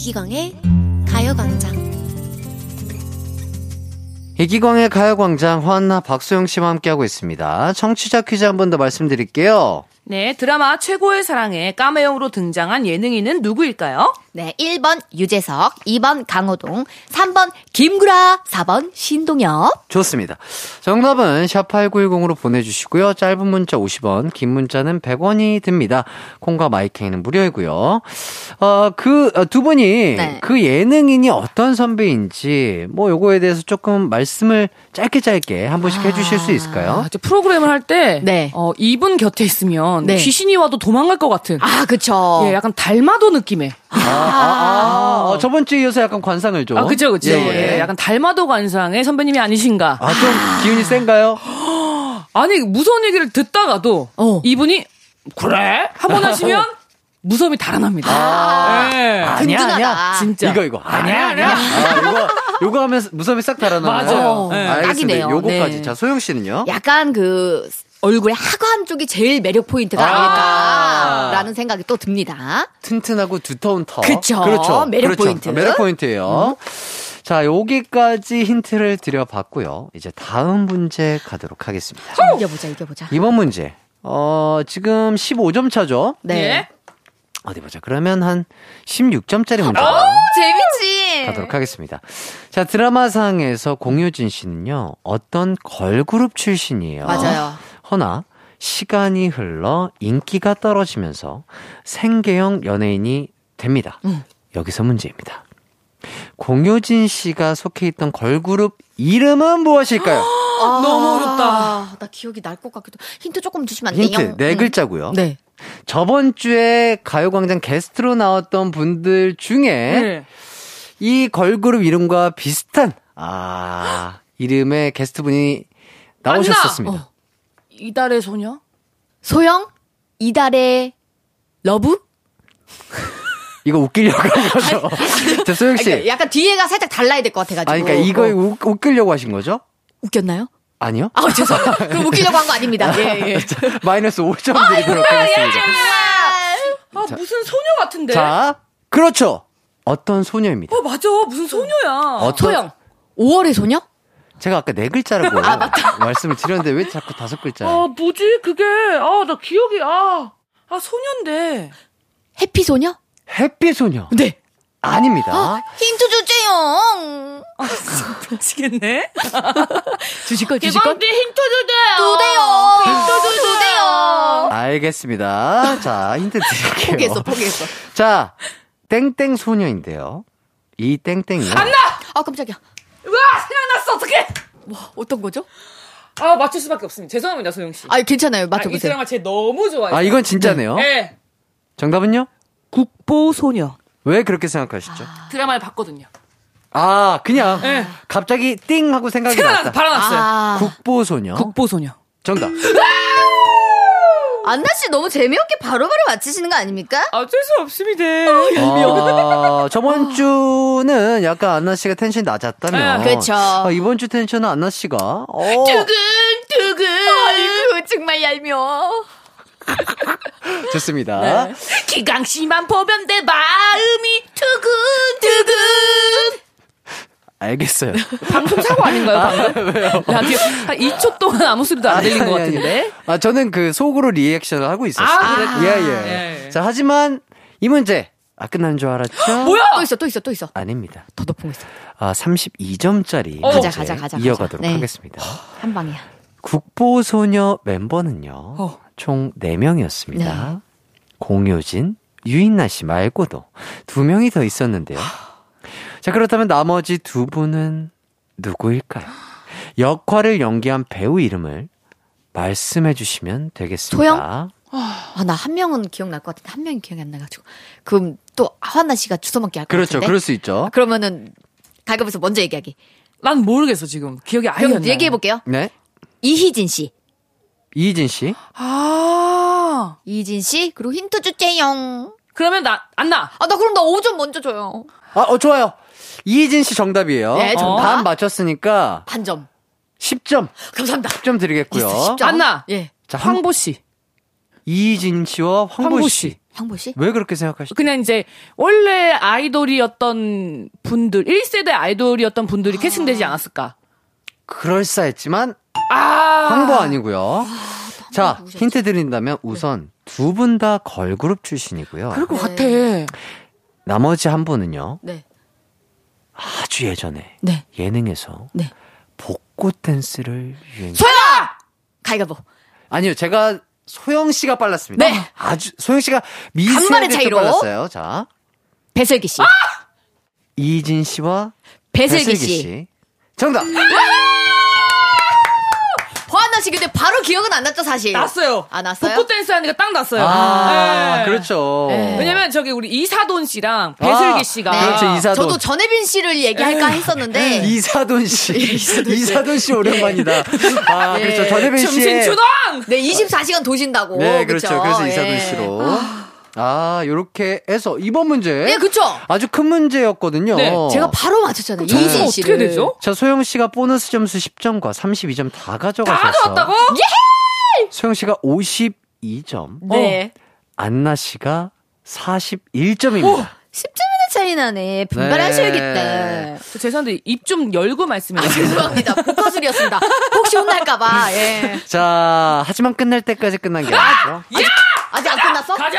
이기광의 가요광장 이기광의 가요광장 화한나 박소영 씨와 함께하고 있습니다. 청취자 퀴즈 한 번 더 말씀드릴게요. 네, 드라마 최고의 사랑에 까메오로 등장한 예능인은 누구일까요? 네 1번 유재석 2번 강호동 3번 김구라 4번 신동엽 좋습니다. 정답은 샵8910으로 보내주시고요. 짧은 문자 50원, 긴 문자는 100원이 듭니다. 콩과 마이케이는 무료이고요. 어, 그, 어, 두 분이 네. 그 예능인이 어떤 선배인지, 뭐, 요거에 대해서 조금 말씀을 짧게 짧게 한 번씩 해주실 수 있을까요? 아, 프로그램을 할 때, 네. 어, 이분 곁에 있으면 네. 귀신이 와도 도망갈 것 같은. 아 그쵸 예, 약간 달마도 느낌의. 아, 아, 아, 어, 저번 주에 이어서 약간 관상을 좀. 아, 그죠, 그죠. 예, 예. 예, 약간 달마도 관상의 선배님이 아니신가. 아, 좀 기운이 센가요? [GASPS] 아니, 무서운 얘기를 듣다가도 어. 이분이 그래? 한번 하시면 무서움이 달아납니다. 아. 예. 아니야. 아니야. 진짜. 이거, 이거. 아니야, 아니야. 아, 이거, 요거 하면 무섭이 싹 달아나요. 맞아요. 네. 알겠습니다. 딱이네요. 요거까지. 네. 자, 소영 씨는요? 약간 그 얼굴의 하관 쪽이 제일 매력 포인트가 아. 아닐까라는 생각이 또 듭니다. 튼튼하고 두터운 터. 그쵸. 그렇죠. 매력 그렇죠. 포인트. 음. 매력 포인트예요. 자, 여기까지 힌트를 드려봤고요. 이제 다음 문제 가도록 하겠습니다. 이겨보자, 이겨보자. 이번 문제. 어, 지금 15점 차죠? 네. 예? 어디 보자. 그러면 한 16점짜리 문제 재밌지. 가도록 하겠습니다. 자, 드라마상에서 공효진 씨는요, 어떤 걸그룹 출신이에요. 맞아요. 허나, 시간이 흘러 인기가 떨어지면서 생계형 연예인이 됩니다. 음. 여기서 문제입니다. 공효진 씨가 속해 있던 걸그룹 이름은 무엇일까요? [GASPS] 너무 어렵다. 아, 나 기억이 날 것 같기도. 힌트 조금 주시면 안 돼요? 힌트 네 음. 글자고요. 네. 저번 주에 가요광장 게스트로 나왔던 분들 중에 네. 이 걸그룹 이름과 비슷한 아 이름의 게스트분이 나오셨었습니다. 어. 이달의 소녀? 소영? 이달의 love? 이거 웃기려고 한 거죠. 자 소영 씨. 그러니까 약간 뒤에가 살짝 달라야 될 것 같아가지고. 아 그러니까 이거 어. 웃, 웃기려고 하신 거죠? 웃겼나요? 아니요? 아, 죄송해요. [LAUGHS] 그럼 웃기려고 한 거 아닙니다. 예, 예. 마이너스 5점 드리도록 하겠습니다. 아, 무슨 소녀 같은데? 자, 그렇죠. 어떤 소녀입니다. 어, 맞아. 무슨 소녀야. 어떤 소영. 5월의 소녀? 제가 아까 네 글자라고 [LAUGHS] 아, 말씀을 드렸는데 왜 자꾸 다섯 글자? 아, 뭐지? 그게. 아, 나 기억이, 아. 아, 소녀인데. 해피 소녀? 해피 소녀. 네. 아닙니다. 힌트 주세요. 미치겠네. 주실 걸, 주실 걸? 힌트 주세요. 두 대요. 힌트 두 대요. 알겠습니다. 자, 힌트 드릴게요. 포기했어, 포기했어. 자, 땡땡 소녀인데요. 이 땡땡이요. 아, 깜짝이야. 와, 생각났어. 어떡해. 어떤 거죠? 아, 맞출 수밖에 없습니다. 죄송합니다, 소영씨. 아, 괜찮아요. 이 맞춰보세요. 드라마 제 너무 좋아해요. 아, 이건 진짜네요. 네. 정답은요? 국보 소녀. 왜 그렇게 생각하시죠? 드라마를 봤거든요. 아, 그냥 네. 갑자기 띵 하고 생각이 생각났어. 났다. 바로 났어요. 아, 국보 소녀. 국보 소녀. 정답. 안나 씨 너무 재미없게 바로바로 맞히시는 거 아닙니까? 어쩔 수 없습니다. 아, 저번 주는 약간 안나 씨가 텐션이 낮았다면. 네, 그쵸. 아, 이번 주 텐션은 안나 씨가. 어, 두근. 아이고, 정말 얄미워. [LAUGHS] 좋습니다. 기강 씨만 보면 내 마음이 두근두근. 알겠어요. [LAUGHS] 방송 사고 아닌가요, 방금? [LAUGHS] 왜요? 한 2초 동안 아무 소리도 안 들린 것 아니, 아니, 같은데. 아니. 아, 저는 그 속으로 리액션을 하고 있었어요. 아, 그랬구나. 예, 예. 예, 예. 자, 하지만 이 문제. 아, 끝난 줄 알았죠? 뭐야? 또 있어, 또 있어, 또 있어. 아닙니다. 더 높은 거 있어. 아, 32점짜리. 어. 가자, 가자, 가자, 이어가도록 가자. 네. 하겠습니다. 한 방이야. 국보소녀 멤버는요, 어. 총 4명이었습니다. 네. 공효진, 유인나 씨 말고도 2명이 더 있었는데요. 자, 그렇다면 나머지 두 분은 누구일까요? 역할을 연기한 배우 이름을 말씀해 주시면 되겠습니다. 소영? 아, 나 한 명은 기억날 것 같은데, 한 명이 기억이 안 나가지고. 그럼 또, 하나 씨가 주워먹기 할것 그렇죠. 같은데? 그럴 수 있죠. 그러면은, 가급에서 먼저 얘기하기. 난 모르겠어, 지금. 기억이 아예 안 그럼 나. 얘기해볼게요. 네. 이희진 씨. 이희진 씨. 아. 이희진 씨, 그리고 힌트 주제용. 그러면 나, 안 나. 아, 나 그럼 나 5점 먼저 줘요. 아, 어, 좋아요. 이희진 씨 정답이에요. 네, 정답. 반 맞췄으니까 반점. 10점. 감사합니다. 10점 드리겠고요. 있어, 10점. 안 나. 예. 자, 황, 황보 씨. 이희진 씨와 황보, 황보 씨. 씨. 황보 씨? 왜 그렇게 생각하시죠? 그냥 이제 원래 아이돌이었던 분들, 1세대 아이돌이었던 분들이 캐스팅되지 않았을까? 그럴싸했지만 아. 황보 아니고요. 자, 누구셨지? 힌트 드린다면 우선 두분 다 걸그룹 출신이고요. 그럴 것 네. 같아. 나머지 한 분은요. 네. 아주 예전에 네. 예능에서 네. 복고 댄스를 유행. 소영아! 가위가보. 아니요, 제가 소영 씨가 빨랐습니다. 네. 아주 소영 씨가 미세하게 좀 차이로. 빨랐어요. 자, 배슬기 씨. 이진 씨와 배슬기 배슬기 씨. 씨. 정답. 씨 근데 바로 기억은 안 났죠 사실. 났어요. 아 났어요? 복고 댄스 하니까 딱 났어요. 아, 네. 그렇죠. 네. 왜냐면 저기 우리 이사돈 씨랑 배슬기 씨가 네. 그렇죠, 이사돈. 저도 전혜빈 씨를 얘기할까 했었는데 [LAUGHS] 이사돈 씨. 이사돈 씨 오랜만이다. 아, 네. 그렇죠. 전혜빈 씨의. 춤신 추동 네 24시간 도신다고. 네, 그렇죠. 그쵸? 그래서 예. 이사돈 씨로. 아, 요렇게 해서 이번 문제. 네 그쵸. 아주 큰 문제였거든요. 네, 제가 바로 맞췄잖아요. 점수가 이희진 어떻게 씨를. 되죠? 자, 소영 씨가 보너스 점수 10점과 32점 다 가져가셔서. 다 가져왔다고? 소영 씨가 52점, 네. 안나 씨가 41점입니다. 10점이나 차이 나네. 분발하셔야겠다. 저 죄송한데 입 좀 열고 말씀해 아, 주세요. 죄송합니다. 복화술이었습니다. 혹시 혼날까봐. 예. 자, 하지만 끝날 때까지 끝난 게 아니죠. 아직 안 끝났어? 가자!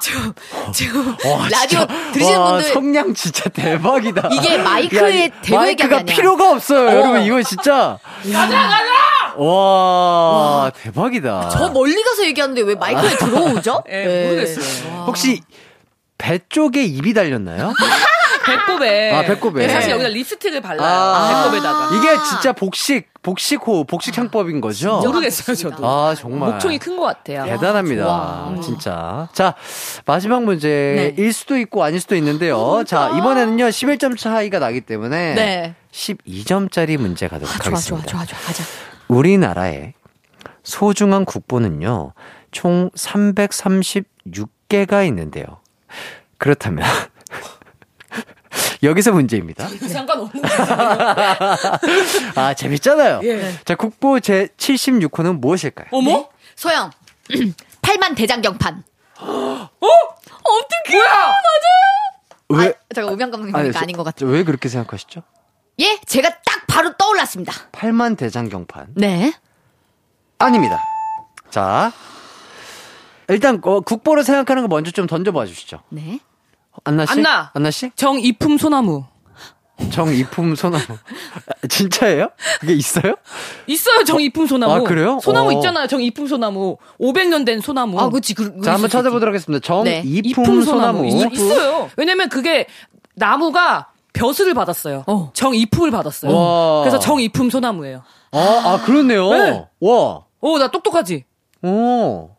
지금, 지금 [LAUGHS] 와, 라디오 진짜. 들으시는 와, 분들 성량 진짜 대박이다. 이게 마이크에 이 대고 얘기한 게 마이크가 아니야. 필요가 없어요, 여러분. 이거 진짜. 가자, 가자! 와, 대박이다. 저 멀리 가서 얘기하는데 왜 마이크에 들어오죠? [LAUGHS] 예, 네. 모르겠어요. 혹시 배 쪽에 입이 달렸나요? [LAUGHS] 배꼽에. 아, 배꼽에. 네, 사실 여기다 립스틱을 발라요. 아. 배꼽에다가. 이게 진짜 복식, 복식호, 복식향법인 거죠? 모르겠어요, 저도. 아, 정말. 목청이 큰 것 같아요. 대단합니다. 진짜. 자, 마지막 문제일 네. 수도 있고 아닐 수도 있는데요. 자, 이번에는요, 11점 차이가 나기 때문에. 네. 12점짜리 문제 가도록 아, 좋아, 좋아, 하겠습니다. 좋아, 좋아. 가자. 우리나라의 소중한 국보는요, 총 336개가 있는데요. 그렇다면, 여기서 문제입니다. 상관없는 [LAUGHS] 아, 재밌잖아요. 예. 자, 국보 제 76호는 무엇일까요? 어머? 소영. [CLEARS THROAT] 8만 대장경판. [GASPS] 어? 어떻게? 뭐야? 왜? 아, 잠깐 음향 감독님 보니까 아닌 것 같죠. 왜 그렇게 생각하시죠? 예, 제가 딱 바로 떠올랐습니다. 8만 대장경판. 네. 아닙니다. 자, 일단 어, 국보로 생각하는 거 먼저 좀 던져봐 주시죠. 네. 안나 씨? 안나. 안나 씨? 정이품 소나무. 정이품 소나무. 아, 진짜예요? 이게 있어요? 있어요, 정이품 소나무. 아, 그래요? 소나무 어. 있잖아요, 정이품 소나무. 500년 된 소나무. 아, 그치. 그, 자, 한번 찾아보도록 하겠습니다. 네. 정이품 소나무. 있, 있어요. 왜냐면 그게 나무가 벼슬을 받았어요. 어. 정이품을 받았어요. 와. 그래서 정이품 소나무예요. 아, 아, 그렇네요. 네. 와. 오, 나 똑똑하지? 오.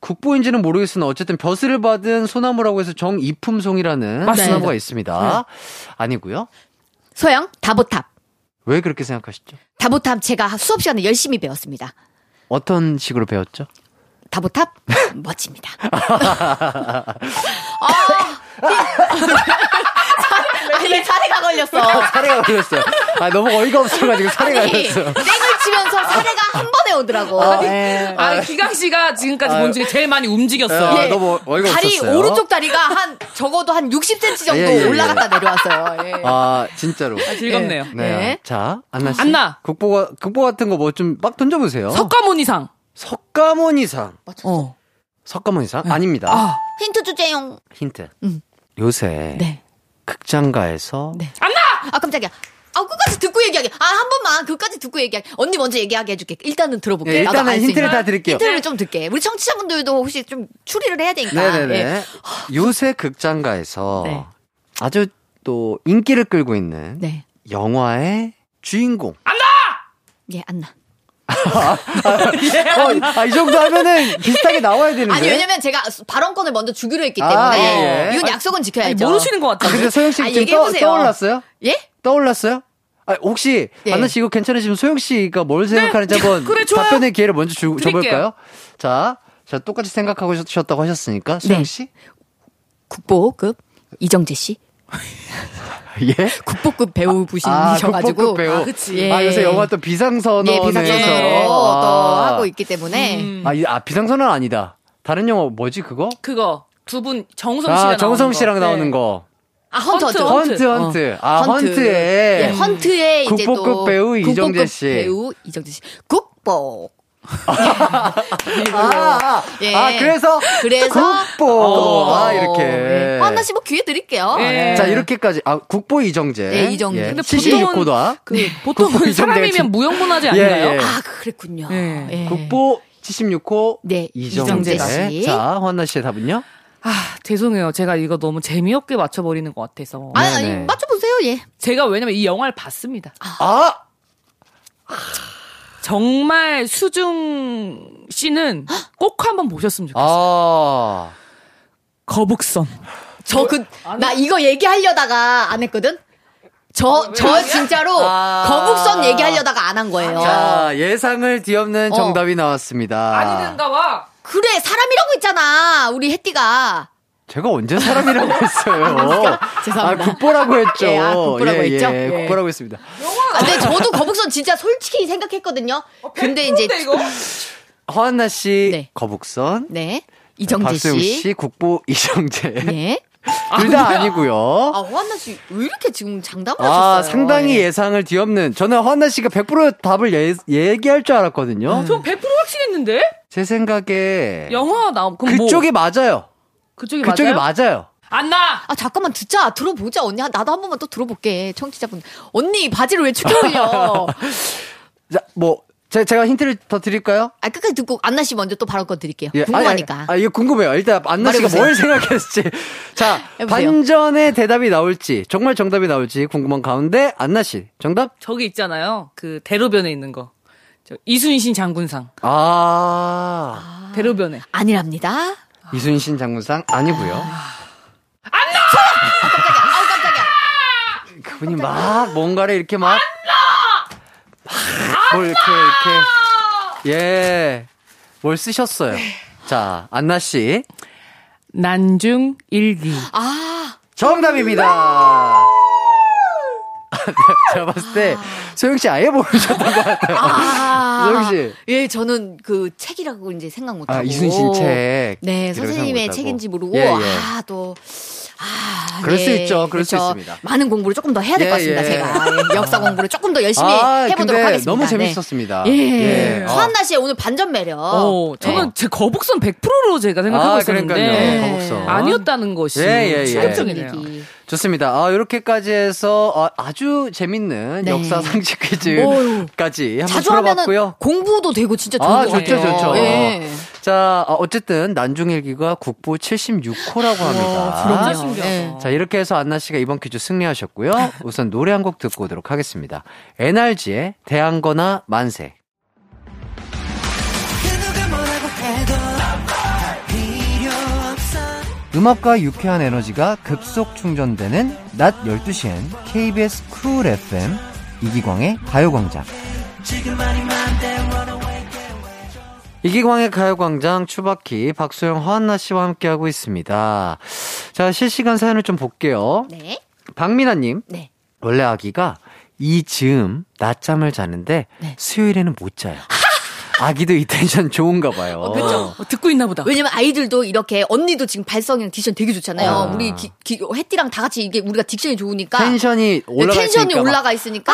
국보인지는 모르겠으나 어쨌든 벼슬을 받은 소나무라고 해서 정이품송이라는 맞습니다. 소나무가 있습니다. 아니고요. 소영, 다보탑. 왜 그렇게 생각하시죠? 다보탑 제가 수업 시간에 열심히 배웠습니다. 어떤 식으로 배웠죠? 다보탑 [LAUGHS] 멋집니다. [LAUGHS] 아, 이게 사례가 걸렸어. [LAUGHS] 사례가 걸렸어요. 아, 너무 어이가 없어가지고 사례가 아니, 걸렸어요. 땡을 치면서 사례가 한 번에 오더라고. 예. 아, 기강 씨가 지금까지 아. 본 중에 제일 많이 움직였어. 아, 너무 어이가 다리 없었어요. 오른쪽 다리가 한 적어도 한 60cm 정도 예, 예, 예. 올라갔다 내려왔어요. 예. 아, 진짜로. 즐겁네요. 네. 네. 자, 안나 씨. 안나. 국보, 국보 같은 거 뭐 좀 막 던져보세요. 석가모니상. 석가모니상. 어. 석가모니상? 아닙니다. 아, 힌트 주제용. 힌트. 음. 요새 네. 극장가에서 네. 아 깜짝이야. 아 끝까지 듣고 얘기하게. 아 한 번만 끝까지 듣고 얘기하게. 언니 먼저 얘기하게 해줄게. 일단은 들어볼게. 예, 나도 일단은 힌트를. 다 드릴게요. 힌트를 좀 듣게. 우리 청취자분들도 혹시 좀 추리를 해야 되니까. 네네네. 예. 요새 극장가에서 네. 아주 또 인기를 끌고 있는 네. 영화의 주인공. 예, 안나. [LAUGHS] 어, 아, 이 정도 하면은 비슷하게 나와야 되는데. 아니 왜냐면 제가 발언권을 먼저 주기로 했기 아, 때문에 예, 예. 이건 약속은 지켜야죠. 모르시는 것 아, 같아요. 근데 소영 씨 아, 지금 떠. 떠올랐어요? 예? 떠올랐어요? 아, 혹시 예. 안나 씨 이거 괜찮으시면 소영 씨가 뭘 생각하는지 한번 [LAUGHS] 그래. 답변의 기회를 먼저 주. 줘볼까요? 자, 자 똑같이 생각하고 싶었다고 하셨으니까 소영 네. 씨, 국보급 이정재 씨. [LAUGHS] 예. 국보급 아, 배우분이셔가지고. 국보급 배우. 아, 그치. 예. 아, 요새 영화 또 비상선언에서 예, 비상선언으로 또 하고 있기 때문에. 음. 아, 이- 아, 비상선언 아니다. 다른 영화 뭐지 그거? 그거 두 분 정우성 씨랑 아, 정성 씨랑 나오는 나오는 거. 거. 아, 헌트, 헌트. 헌트. 헌트, 헌트. 아, 헌트. 헌트 에. 예, 헌트에 이제 또 국보급 배우 이정재 국보급 씨. 배우 이정재 씨. 국보. 아, 아, 예. 아, 그래서. 그래서 국보. 아, 이렇게. 예. 어, 하나씩 뭐 기회 드릴게요. 예. 자, 이렇게까지. 아, 국보 이정재. 네, 이정재. 예. 근데 76호다. 그 국보 보통은 사람이면 무형문화재 예, 아닌가요? 예. 아, 그랬군요. 예. 예. 국보 76호. 네, 이정재. 이정재 씨. 자, 환나 씨의 답은요? 아, 죄송해요. 제가 이거 너무 재미없게 맞춰버리는 것 같아서. 아니, 아니. 맞춰보세요, 예. 제가 왜냐면 이 영화를 봤습니다. 아! 정말 수중 씨는 꼭 한번 보셨으면 좋겠어요. 아. 거북선. 저 그 나 이거 얘기하려다가 안 했거든. 저 저 진짜로 아. 거북선 얘기하려다가 안 한 거예요. 자, 예상을 뒤엎는 어. 정답이 나왔습니다. 아니든가 봐. 그래 사람이라고 했잖아 우리 혜띠가. 제가 언제 사람이라고 [LAUGHS] 했어요? 죄송합니다. 아, 국보라고 했죠. 예, 아, 국보라고 예, 했죠? 예, 예. 국보라고 했습니다. 아, 근데 저도 거북선 진짜 솔직히 생각했거든요. 근데 이제 이거? 허한나 씨, 네. 거북선. 네 이정재 박수영 씨. 씨, 국보 이정재. 네. 둘다 아 니고요. 아 허한나 씨 왜 이렇게 지금 장담을 아, 하셨어요? 상당히 예. 예상을 뒤엎는. 저는 허한나 씨가 100% 답을 예, 얘기할 줄 알았거든요. 전100% 확신했는데? 제 생각에 영화 나오 그럼 그쪽이 뭐, 맞아요. 그쪽이 그쪽이 맞아요? 맞아요. 안 나. 아 잠깐만 듣자 들어보자 언니 나도 한 번만 또 들어볼게 청취자분 언니 바지를 왜 축혀 올려 [LAUGHS] 자, 뭐 제, 제가 힌트를 더 드릴까요? 아 끝까지 듣고 안나 씨 먼저 또 발언권 드릴게요 예, 궁금하니까 아니, 아니, 아, 이거 궁금해요. 일단 안나 씨가. 뭘 생각했을지. [LAUGHS] 자, 해보세요. 반전의 대답이 나올지, 정말 정답이 나올지 궁금한 가운데 안나 씨 정답? 저기 있잖아요. 그 대로변에 있는 거. 저 이순신 장군상. 아, 대로변에. 아니랍니다 이순신 장군상 아니고요. 아우 깜짝이야. 그분이 막 뭔가를 이렇게 막, 뭘 이렇게 이렇게. 예, 뭘 쓰셨어요. 자, 안나 씨. 난중 일기. 아. 정답입니다. [LAUGHS] 제가 봤을 때 소영 씨 아예 모르셨던 것 같아요. 아. 소영 씨. 예, 저는 그 책이라고 이제 생각 못 하고. 아, 이순신 책. 네, 선생님의 책인지. 모르고 예, 예. 아, 또 아, 그럴 수 예, 있죠. 그럴 수 그렇죠. 있습니다. 많은 공부를 조금 더 해야 될것 예, 같습니다. 예. 제가 예, 역사 공부를 조금 더 열심히 아, 해보도록 근데 하겠습니다. 너무 네. 재밌었습니다. 예. 예. 아. 허한나 씨의 오늘 반전 매력. 어, 저는 네. 제 거북선 100%로 제가 생각하고 아, 있었는데 그러니까요. 거북선. 아니었다는 것이 예, 예, 예. 충격적이네요. 얘기. 좋습니다. 아, 이렇게까지 해서 아, 주 재밌는 네. 역사 상식 어휴. 퀴즈까지 한번 자주 하면은 풀어봤고요. 공부도 되고 진짜 좋은 아, 것 좋죠, 같아요. 좋죠. 예. 자, 아, 어쨌든 난중일기가 국보 76호라고 합니다. 진짜 그럼요. 신기하다. 예. 자, 이렇게 해서 안나 씨가 이번 퀴즈 승리하셨고요. 우선 노래 한 곡 듣고 오도록 하겠습니다. NRG의 대한거나 만세. 음악과 유쾌한 에너지가 급속 충전되는 낮 12시엔 KBS 쿨 FM 이기광의 가요광장. 이기광의 가요광장 추바키 박소영 허한나 씨와 함께하고 있습니다. 자, 실시간 사연을 좀 볼게요. 네. 박민아님. 네. 원래 아기가 이 즈음 낮잠을 자는데 네. 수요일에는 못 자요. 아기도 이 텐션 좋은가 봐요. 그렇죠. 어, 듣고 있나 보다. 왜냐면 아이들도 이렇게 언니도 지금 발성이랑 딕션 되게 좋잖아요. 아. 우리 기, 기, 혜띠랑 다 같이 이게 우리가 딕션이 좋으니까 텐션이 올라가 네, 텐션이 있으니까 막 올라가 있으니까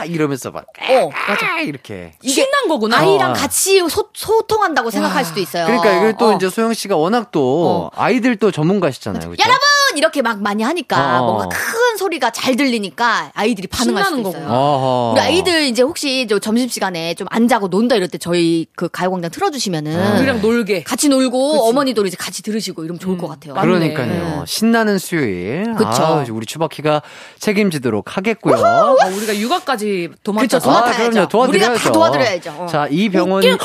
아 이러면서 막 어, 맞아. 이렇게. 이게 신난 거구나. 아이랑 어. 같이 소, 소통한다고 생각할 수도 있어요. 그러니까 이걸 또 어. 이제 소영 씨가 워낙 또 아이들 또 전문가시잖아요. 그죠? 여러분 이렇게 막 많이 하니까 어. 뭔가 큰 소리가 잘 들리니까 아이들이 반응할 신나는 있어요. 거구나. 어허. 우리 아이들 이제 혹시 저 점심 시간에 좀 안 자고 논다 이럴 때 저희 그 가요광장 틀어주시면은 우리랑 놀게. 같이 놀고 어머니도 이제 같이 들으시고 이러면 좋을 것 같아요. 그러니까요. 네. 신나는 수요일. 그쵸. 아, 우리 추바키가 책임지도록 하겠고요. 아, 우리가 육아까지 도맡아서. 그쵸, 도맡아야죠. 그럼요. 우리가 도와드려야죠. 다 도와드려야죠. 어. 자, 이병헌. 우기는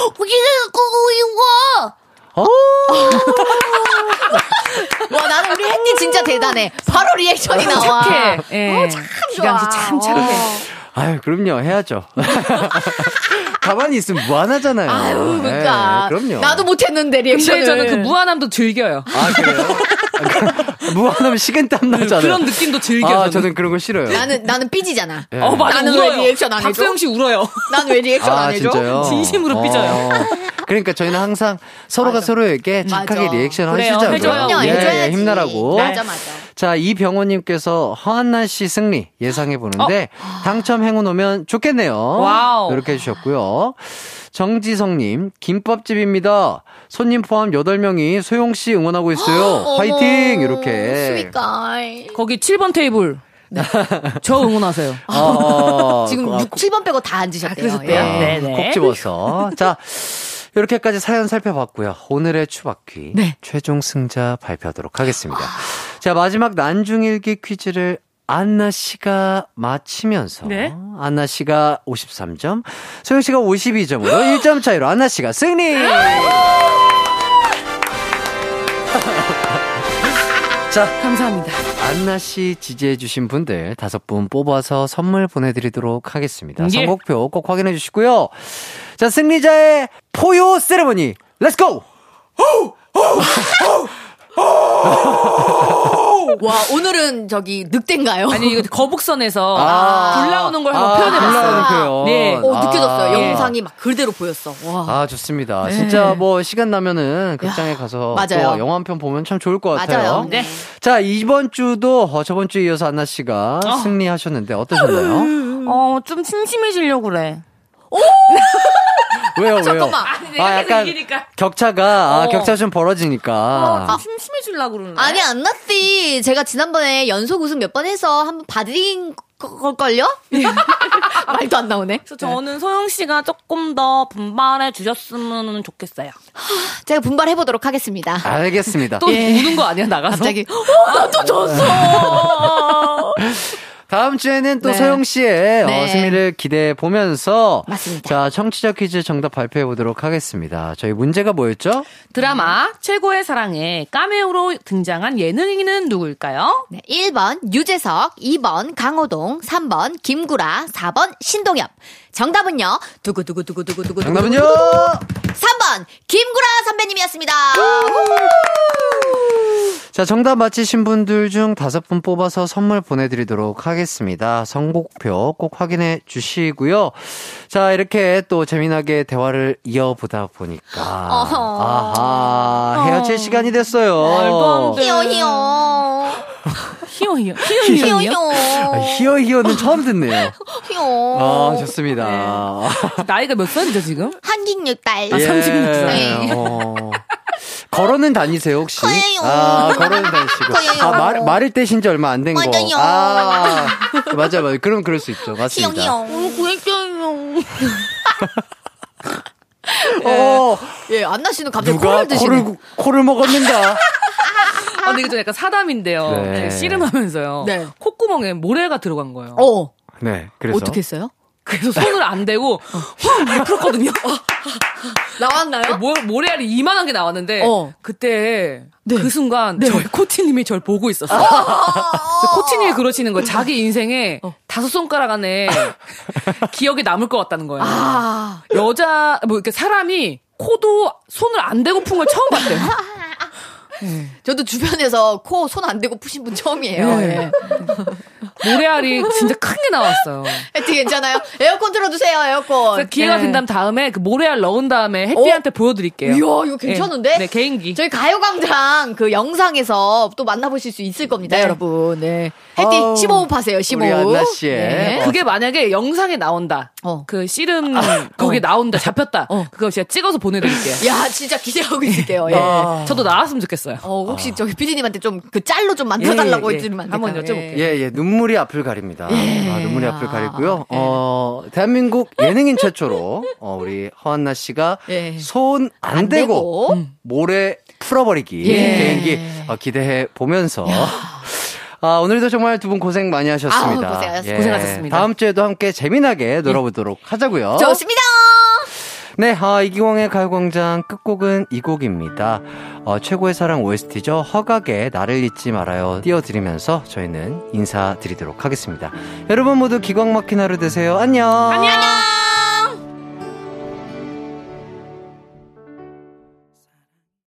꼬고 이거. 어? 와 나는 우리 햇띠 진짜 대단해. 바로 리액션이 나와. 착해. 예. 어, 참 좋아. 기강 씨참 착해. 아유, 그럼요. 해야죠. [LAUGHS] 가만히 있으면 무한하잖아요. 아유 그러니까. 네, 그럼요. 나도 못했는데 리액션을. 근데 저는 그 무한함도 즐겨요. 아, 그래요? 무안하면 식은땀 나잖아요. 그런 느낌도 즐겨. 아, 저는. 저는 그런 거 싫어요. 나는 나는 삐지잖아. 예. 어, 맞아. 나는 울어요. 왜 리액션 안 해줘? 박소영 씨 울어요. 난 왜 리액션 아, 안 해줘? 진짜요? 진심으로 삐져요. 그러니까 저희는 항상 서로가 맞아. 서로에게 착하게 맞아. 리액션. 하시자고요. 해줘요. 그럼요, 예. 예, 힘내라고. 맞아 맞아. 자, 이병호님께서 허안나 씨 승리 예상해 보는데 당첨 행운 오면 좋겠네요. wow. 이렇게 해주셨고요. 정지성님, 김밥집입니다. 손님 포함 8명이 소영씨 응원하고 있어요. 화이팅! 이렇게. 거기 7번 테이블. 네. [LAUGHS] 저 응원하세요. 어, [LAUGHS] 지금 아, 6, 7번 빼고 다 앉으셨대요. 그러셨대요? 예. 네. 네네. 콕 집어서. 자, 이렇게까지 사연 살펴봤고요. 오늘의 추바퀴. 네. 최종 승자 발표하도록 하겠습니다. 자, 마지막 난중일기 퀴즈를 안나 씨가 맞히면서 네. 안나 씨가 53점, 소영 씨가 52점으로 1점 차이로 안나 씨가 승리. [LAUGHS] 자, 감사합니다. 안나 씨 지지해 주신 분들 다섯 분 뽑아서 선물 보내 드리도록 하겠습니다. 예. 선곡표 꼭 확인해 주시고요. 자, 승리자의 포효 세레머니, let's go! [LAUGHS] [LAUGHS] 와, 오늘은 저기 늑대인가요? 아니 이거 거북선에서 아. 불 나오는 걸 한번 아, 표현해봤어요. 불 나오는 표현. 네. 어, 느껴졌어요. 아. 영상이 막 그대로 보였어. 와. 아, 좋습니다. 진짜 뭐 시간 나면은 극장에 가서 네. 맞아요. 또 영화 한 편 보면 참 좋을 것 같아요. 맞아요. 네. 자, 이번 주도 어, 저번 주에 이어서 안나 씨가 승리하셨는데 어떠셨나요? 어, 좀 심심해지려고 그래. [LAUGHS] 왜요, [LAUGHS] 왜요? 잠깐만. 아니, 내가 아, 약간 이기니까. 좀 아, 어. 격차 좀 벌어지니까. 아, 좀 심심해지려고 그러는데. 아니, 안나씨. 제가 지난번에 연속 우승 몇 번 해서 한번 봐드린 거- 걸걸요? [LAUGHS] 말도 안 나오네. 그래서 저는 소영 씨가 조금 더 분발해 주셨으면 좋겠어요. 제가 분발해 보도록 하겠습니다. 알겠습니다. 또 우는 거 아니야 나가서? 갑자기, 어, 나도 졌어! [LAUGHS] 다음 주에는 또 네. 소영 씨의 어, 네. 승리를 기대해 보면서 맞습니다. 자, 청취자 퀴즈 정답 발표해 보도록 하겠습니다. 저희 문제가 뭐였죠? 드라마 최고의 사랑에 까메오로 등장한 예능인은 누구일까요? 네, 1번 유재석, 2번 강호동, 3번 김구라, 4번 신동엽. 정답은요. 두구두구두구두구두구. 정답은요? 3번 김구라 선배님이었습니다. 자, 정답 맞히신 분들 중 다섯 분 뽑아서 선물 보내드리도록 하겠습니다. 선곡표 꼭 확인해 주시고요. 자, 이렇게 또 재미나게 대화를 이어보다 보니까. 아하, 헤어질 시간이 됐어요. 히어 히어. 히어 히어 히어 히어 히어 아, 히어. 히어 히어는 처음 듣네요. 히어. 아, 좋습니다. 나이가 몇 살이죠 지금? 한국육 딸. 아, 36살. 네. 어. 걸어는 다니세요, 혹시? 커요. 아, 걸어는 다니시고. 커요. 아, 말, 말을 떼신 지 얼마 안 된 거. 맞아요. 아, 맞아, 맞아. 그럼 그럴 수 있죠. 맞습니다. 히어. 어, 예, 안나 씨는 갑자기 누가 코를 드시네. 코를, 코를 먹었는가? 아, 근데 이거 좀 약간 사담인데요. 네. 제가 씨름하면서요. 네. 콧구멍에 모래가 들어간 거예요. 어. 네, 그래서. 어떻게 했어요? 그래서 손을 안 대고 확 풀었거든요. 나왔나요? 모, 모래알이 이만한 게 나왔는데 어. 그때 네. 그 순간 네. 저희 코치님이 저를 보고 있었어요. 저 코치님이 그러시는 거예요. 자기 인생에 다섯 손가락 안에 기억에 남을 것 같다는 거예요. 아. 여자 뭐 이렇게 사람이 코도 손을 안 대고 푼 걸 처음 봤대요. 저도 주변에서 코 손 안 대고 푸신 분 처음이에요. 네. 예. 모래알이 진짜 큰 게 나왔어요. 해티 괜찮아요? 에어컨 틀어주세요, 에어컨. 기회가 네. 된다면 다음에 그 모래알 넣은 다음에 해피한테 보여드릴게요. 이야, 이거 괜찮은데? 네, 네, 개인기. 저희 가요광장 그 영상에서 또 만나보실 수 있을 겁니다, 네. 여러분. 네. 해티 아우, 15분 파세요, 15분. 우리 안나 씨의 네. 뭐 그게 만약에 영상에 나온다. 어. 그 씨름 거기 나온다. 잡혔다. 어. 그거 제가 찍어서 보내드릴게요. 야, 진짜 기대하고 있을게요. 예. 아. 저도 나왔으면 좋겠어요. 어, 혹시 저기 피디님한테 좀 그 짤로 좀 만들어달라고 예, 예. 해주면 안 한번 될까요? 여쭤볼게요. 예, 예, 눈물 이 앞을 가립니다. 예. 아, 눈물이 앞을 아, 가리고요. 어, 대한민국 예능인 최초로, 어, 우리 허한나 씨가 예. 손안안 대고, 대고. 모래 풀어버리기 예. 개인기 어, 기대해 보면서. 아, 오늘도 정말 두 분 고생 많이 하셨습니다. 아우, 고생하셨습니다. 고생하셨습니다. 다음 주에도 함께 재미나게 놀아보도록 하자고요. 좋습니다! 네, 아, 이기광의 가요광장 끝곡은 이 곡입니다. 어, 최고의 사랑 OST죠. 허각의 나를 잊지 말아요. 띄워드리면서 저희는 인사드리도록 하겠습니다. 여러분 모두 기광 막힌 하루 되세요. 안녕. 안녕!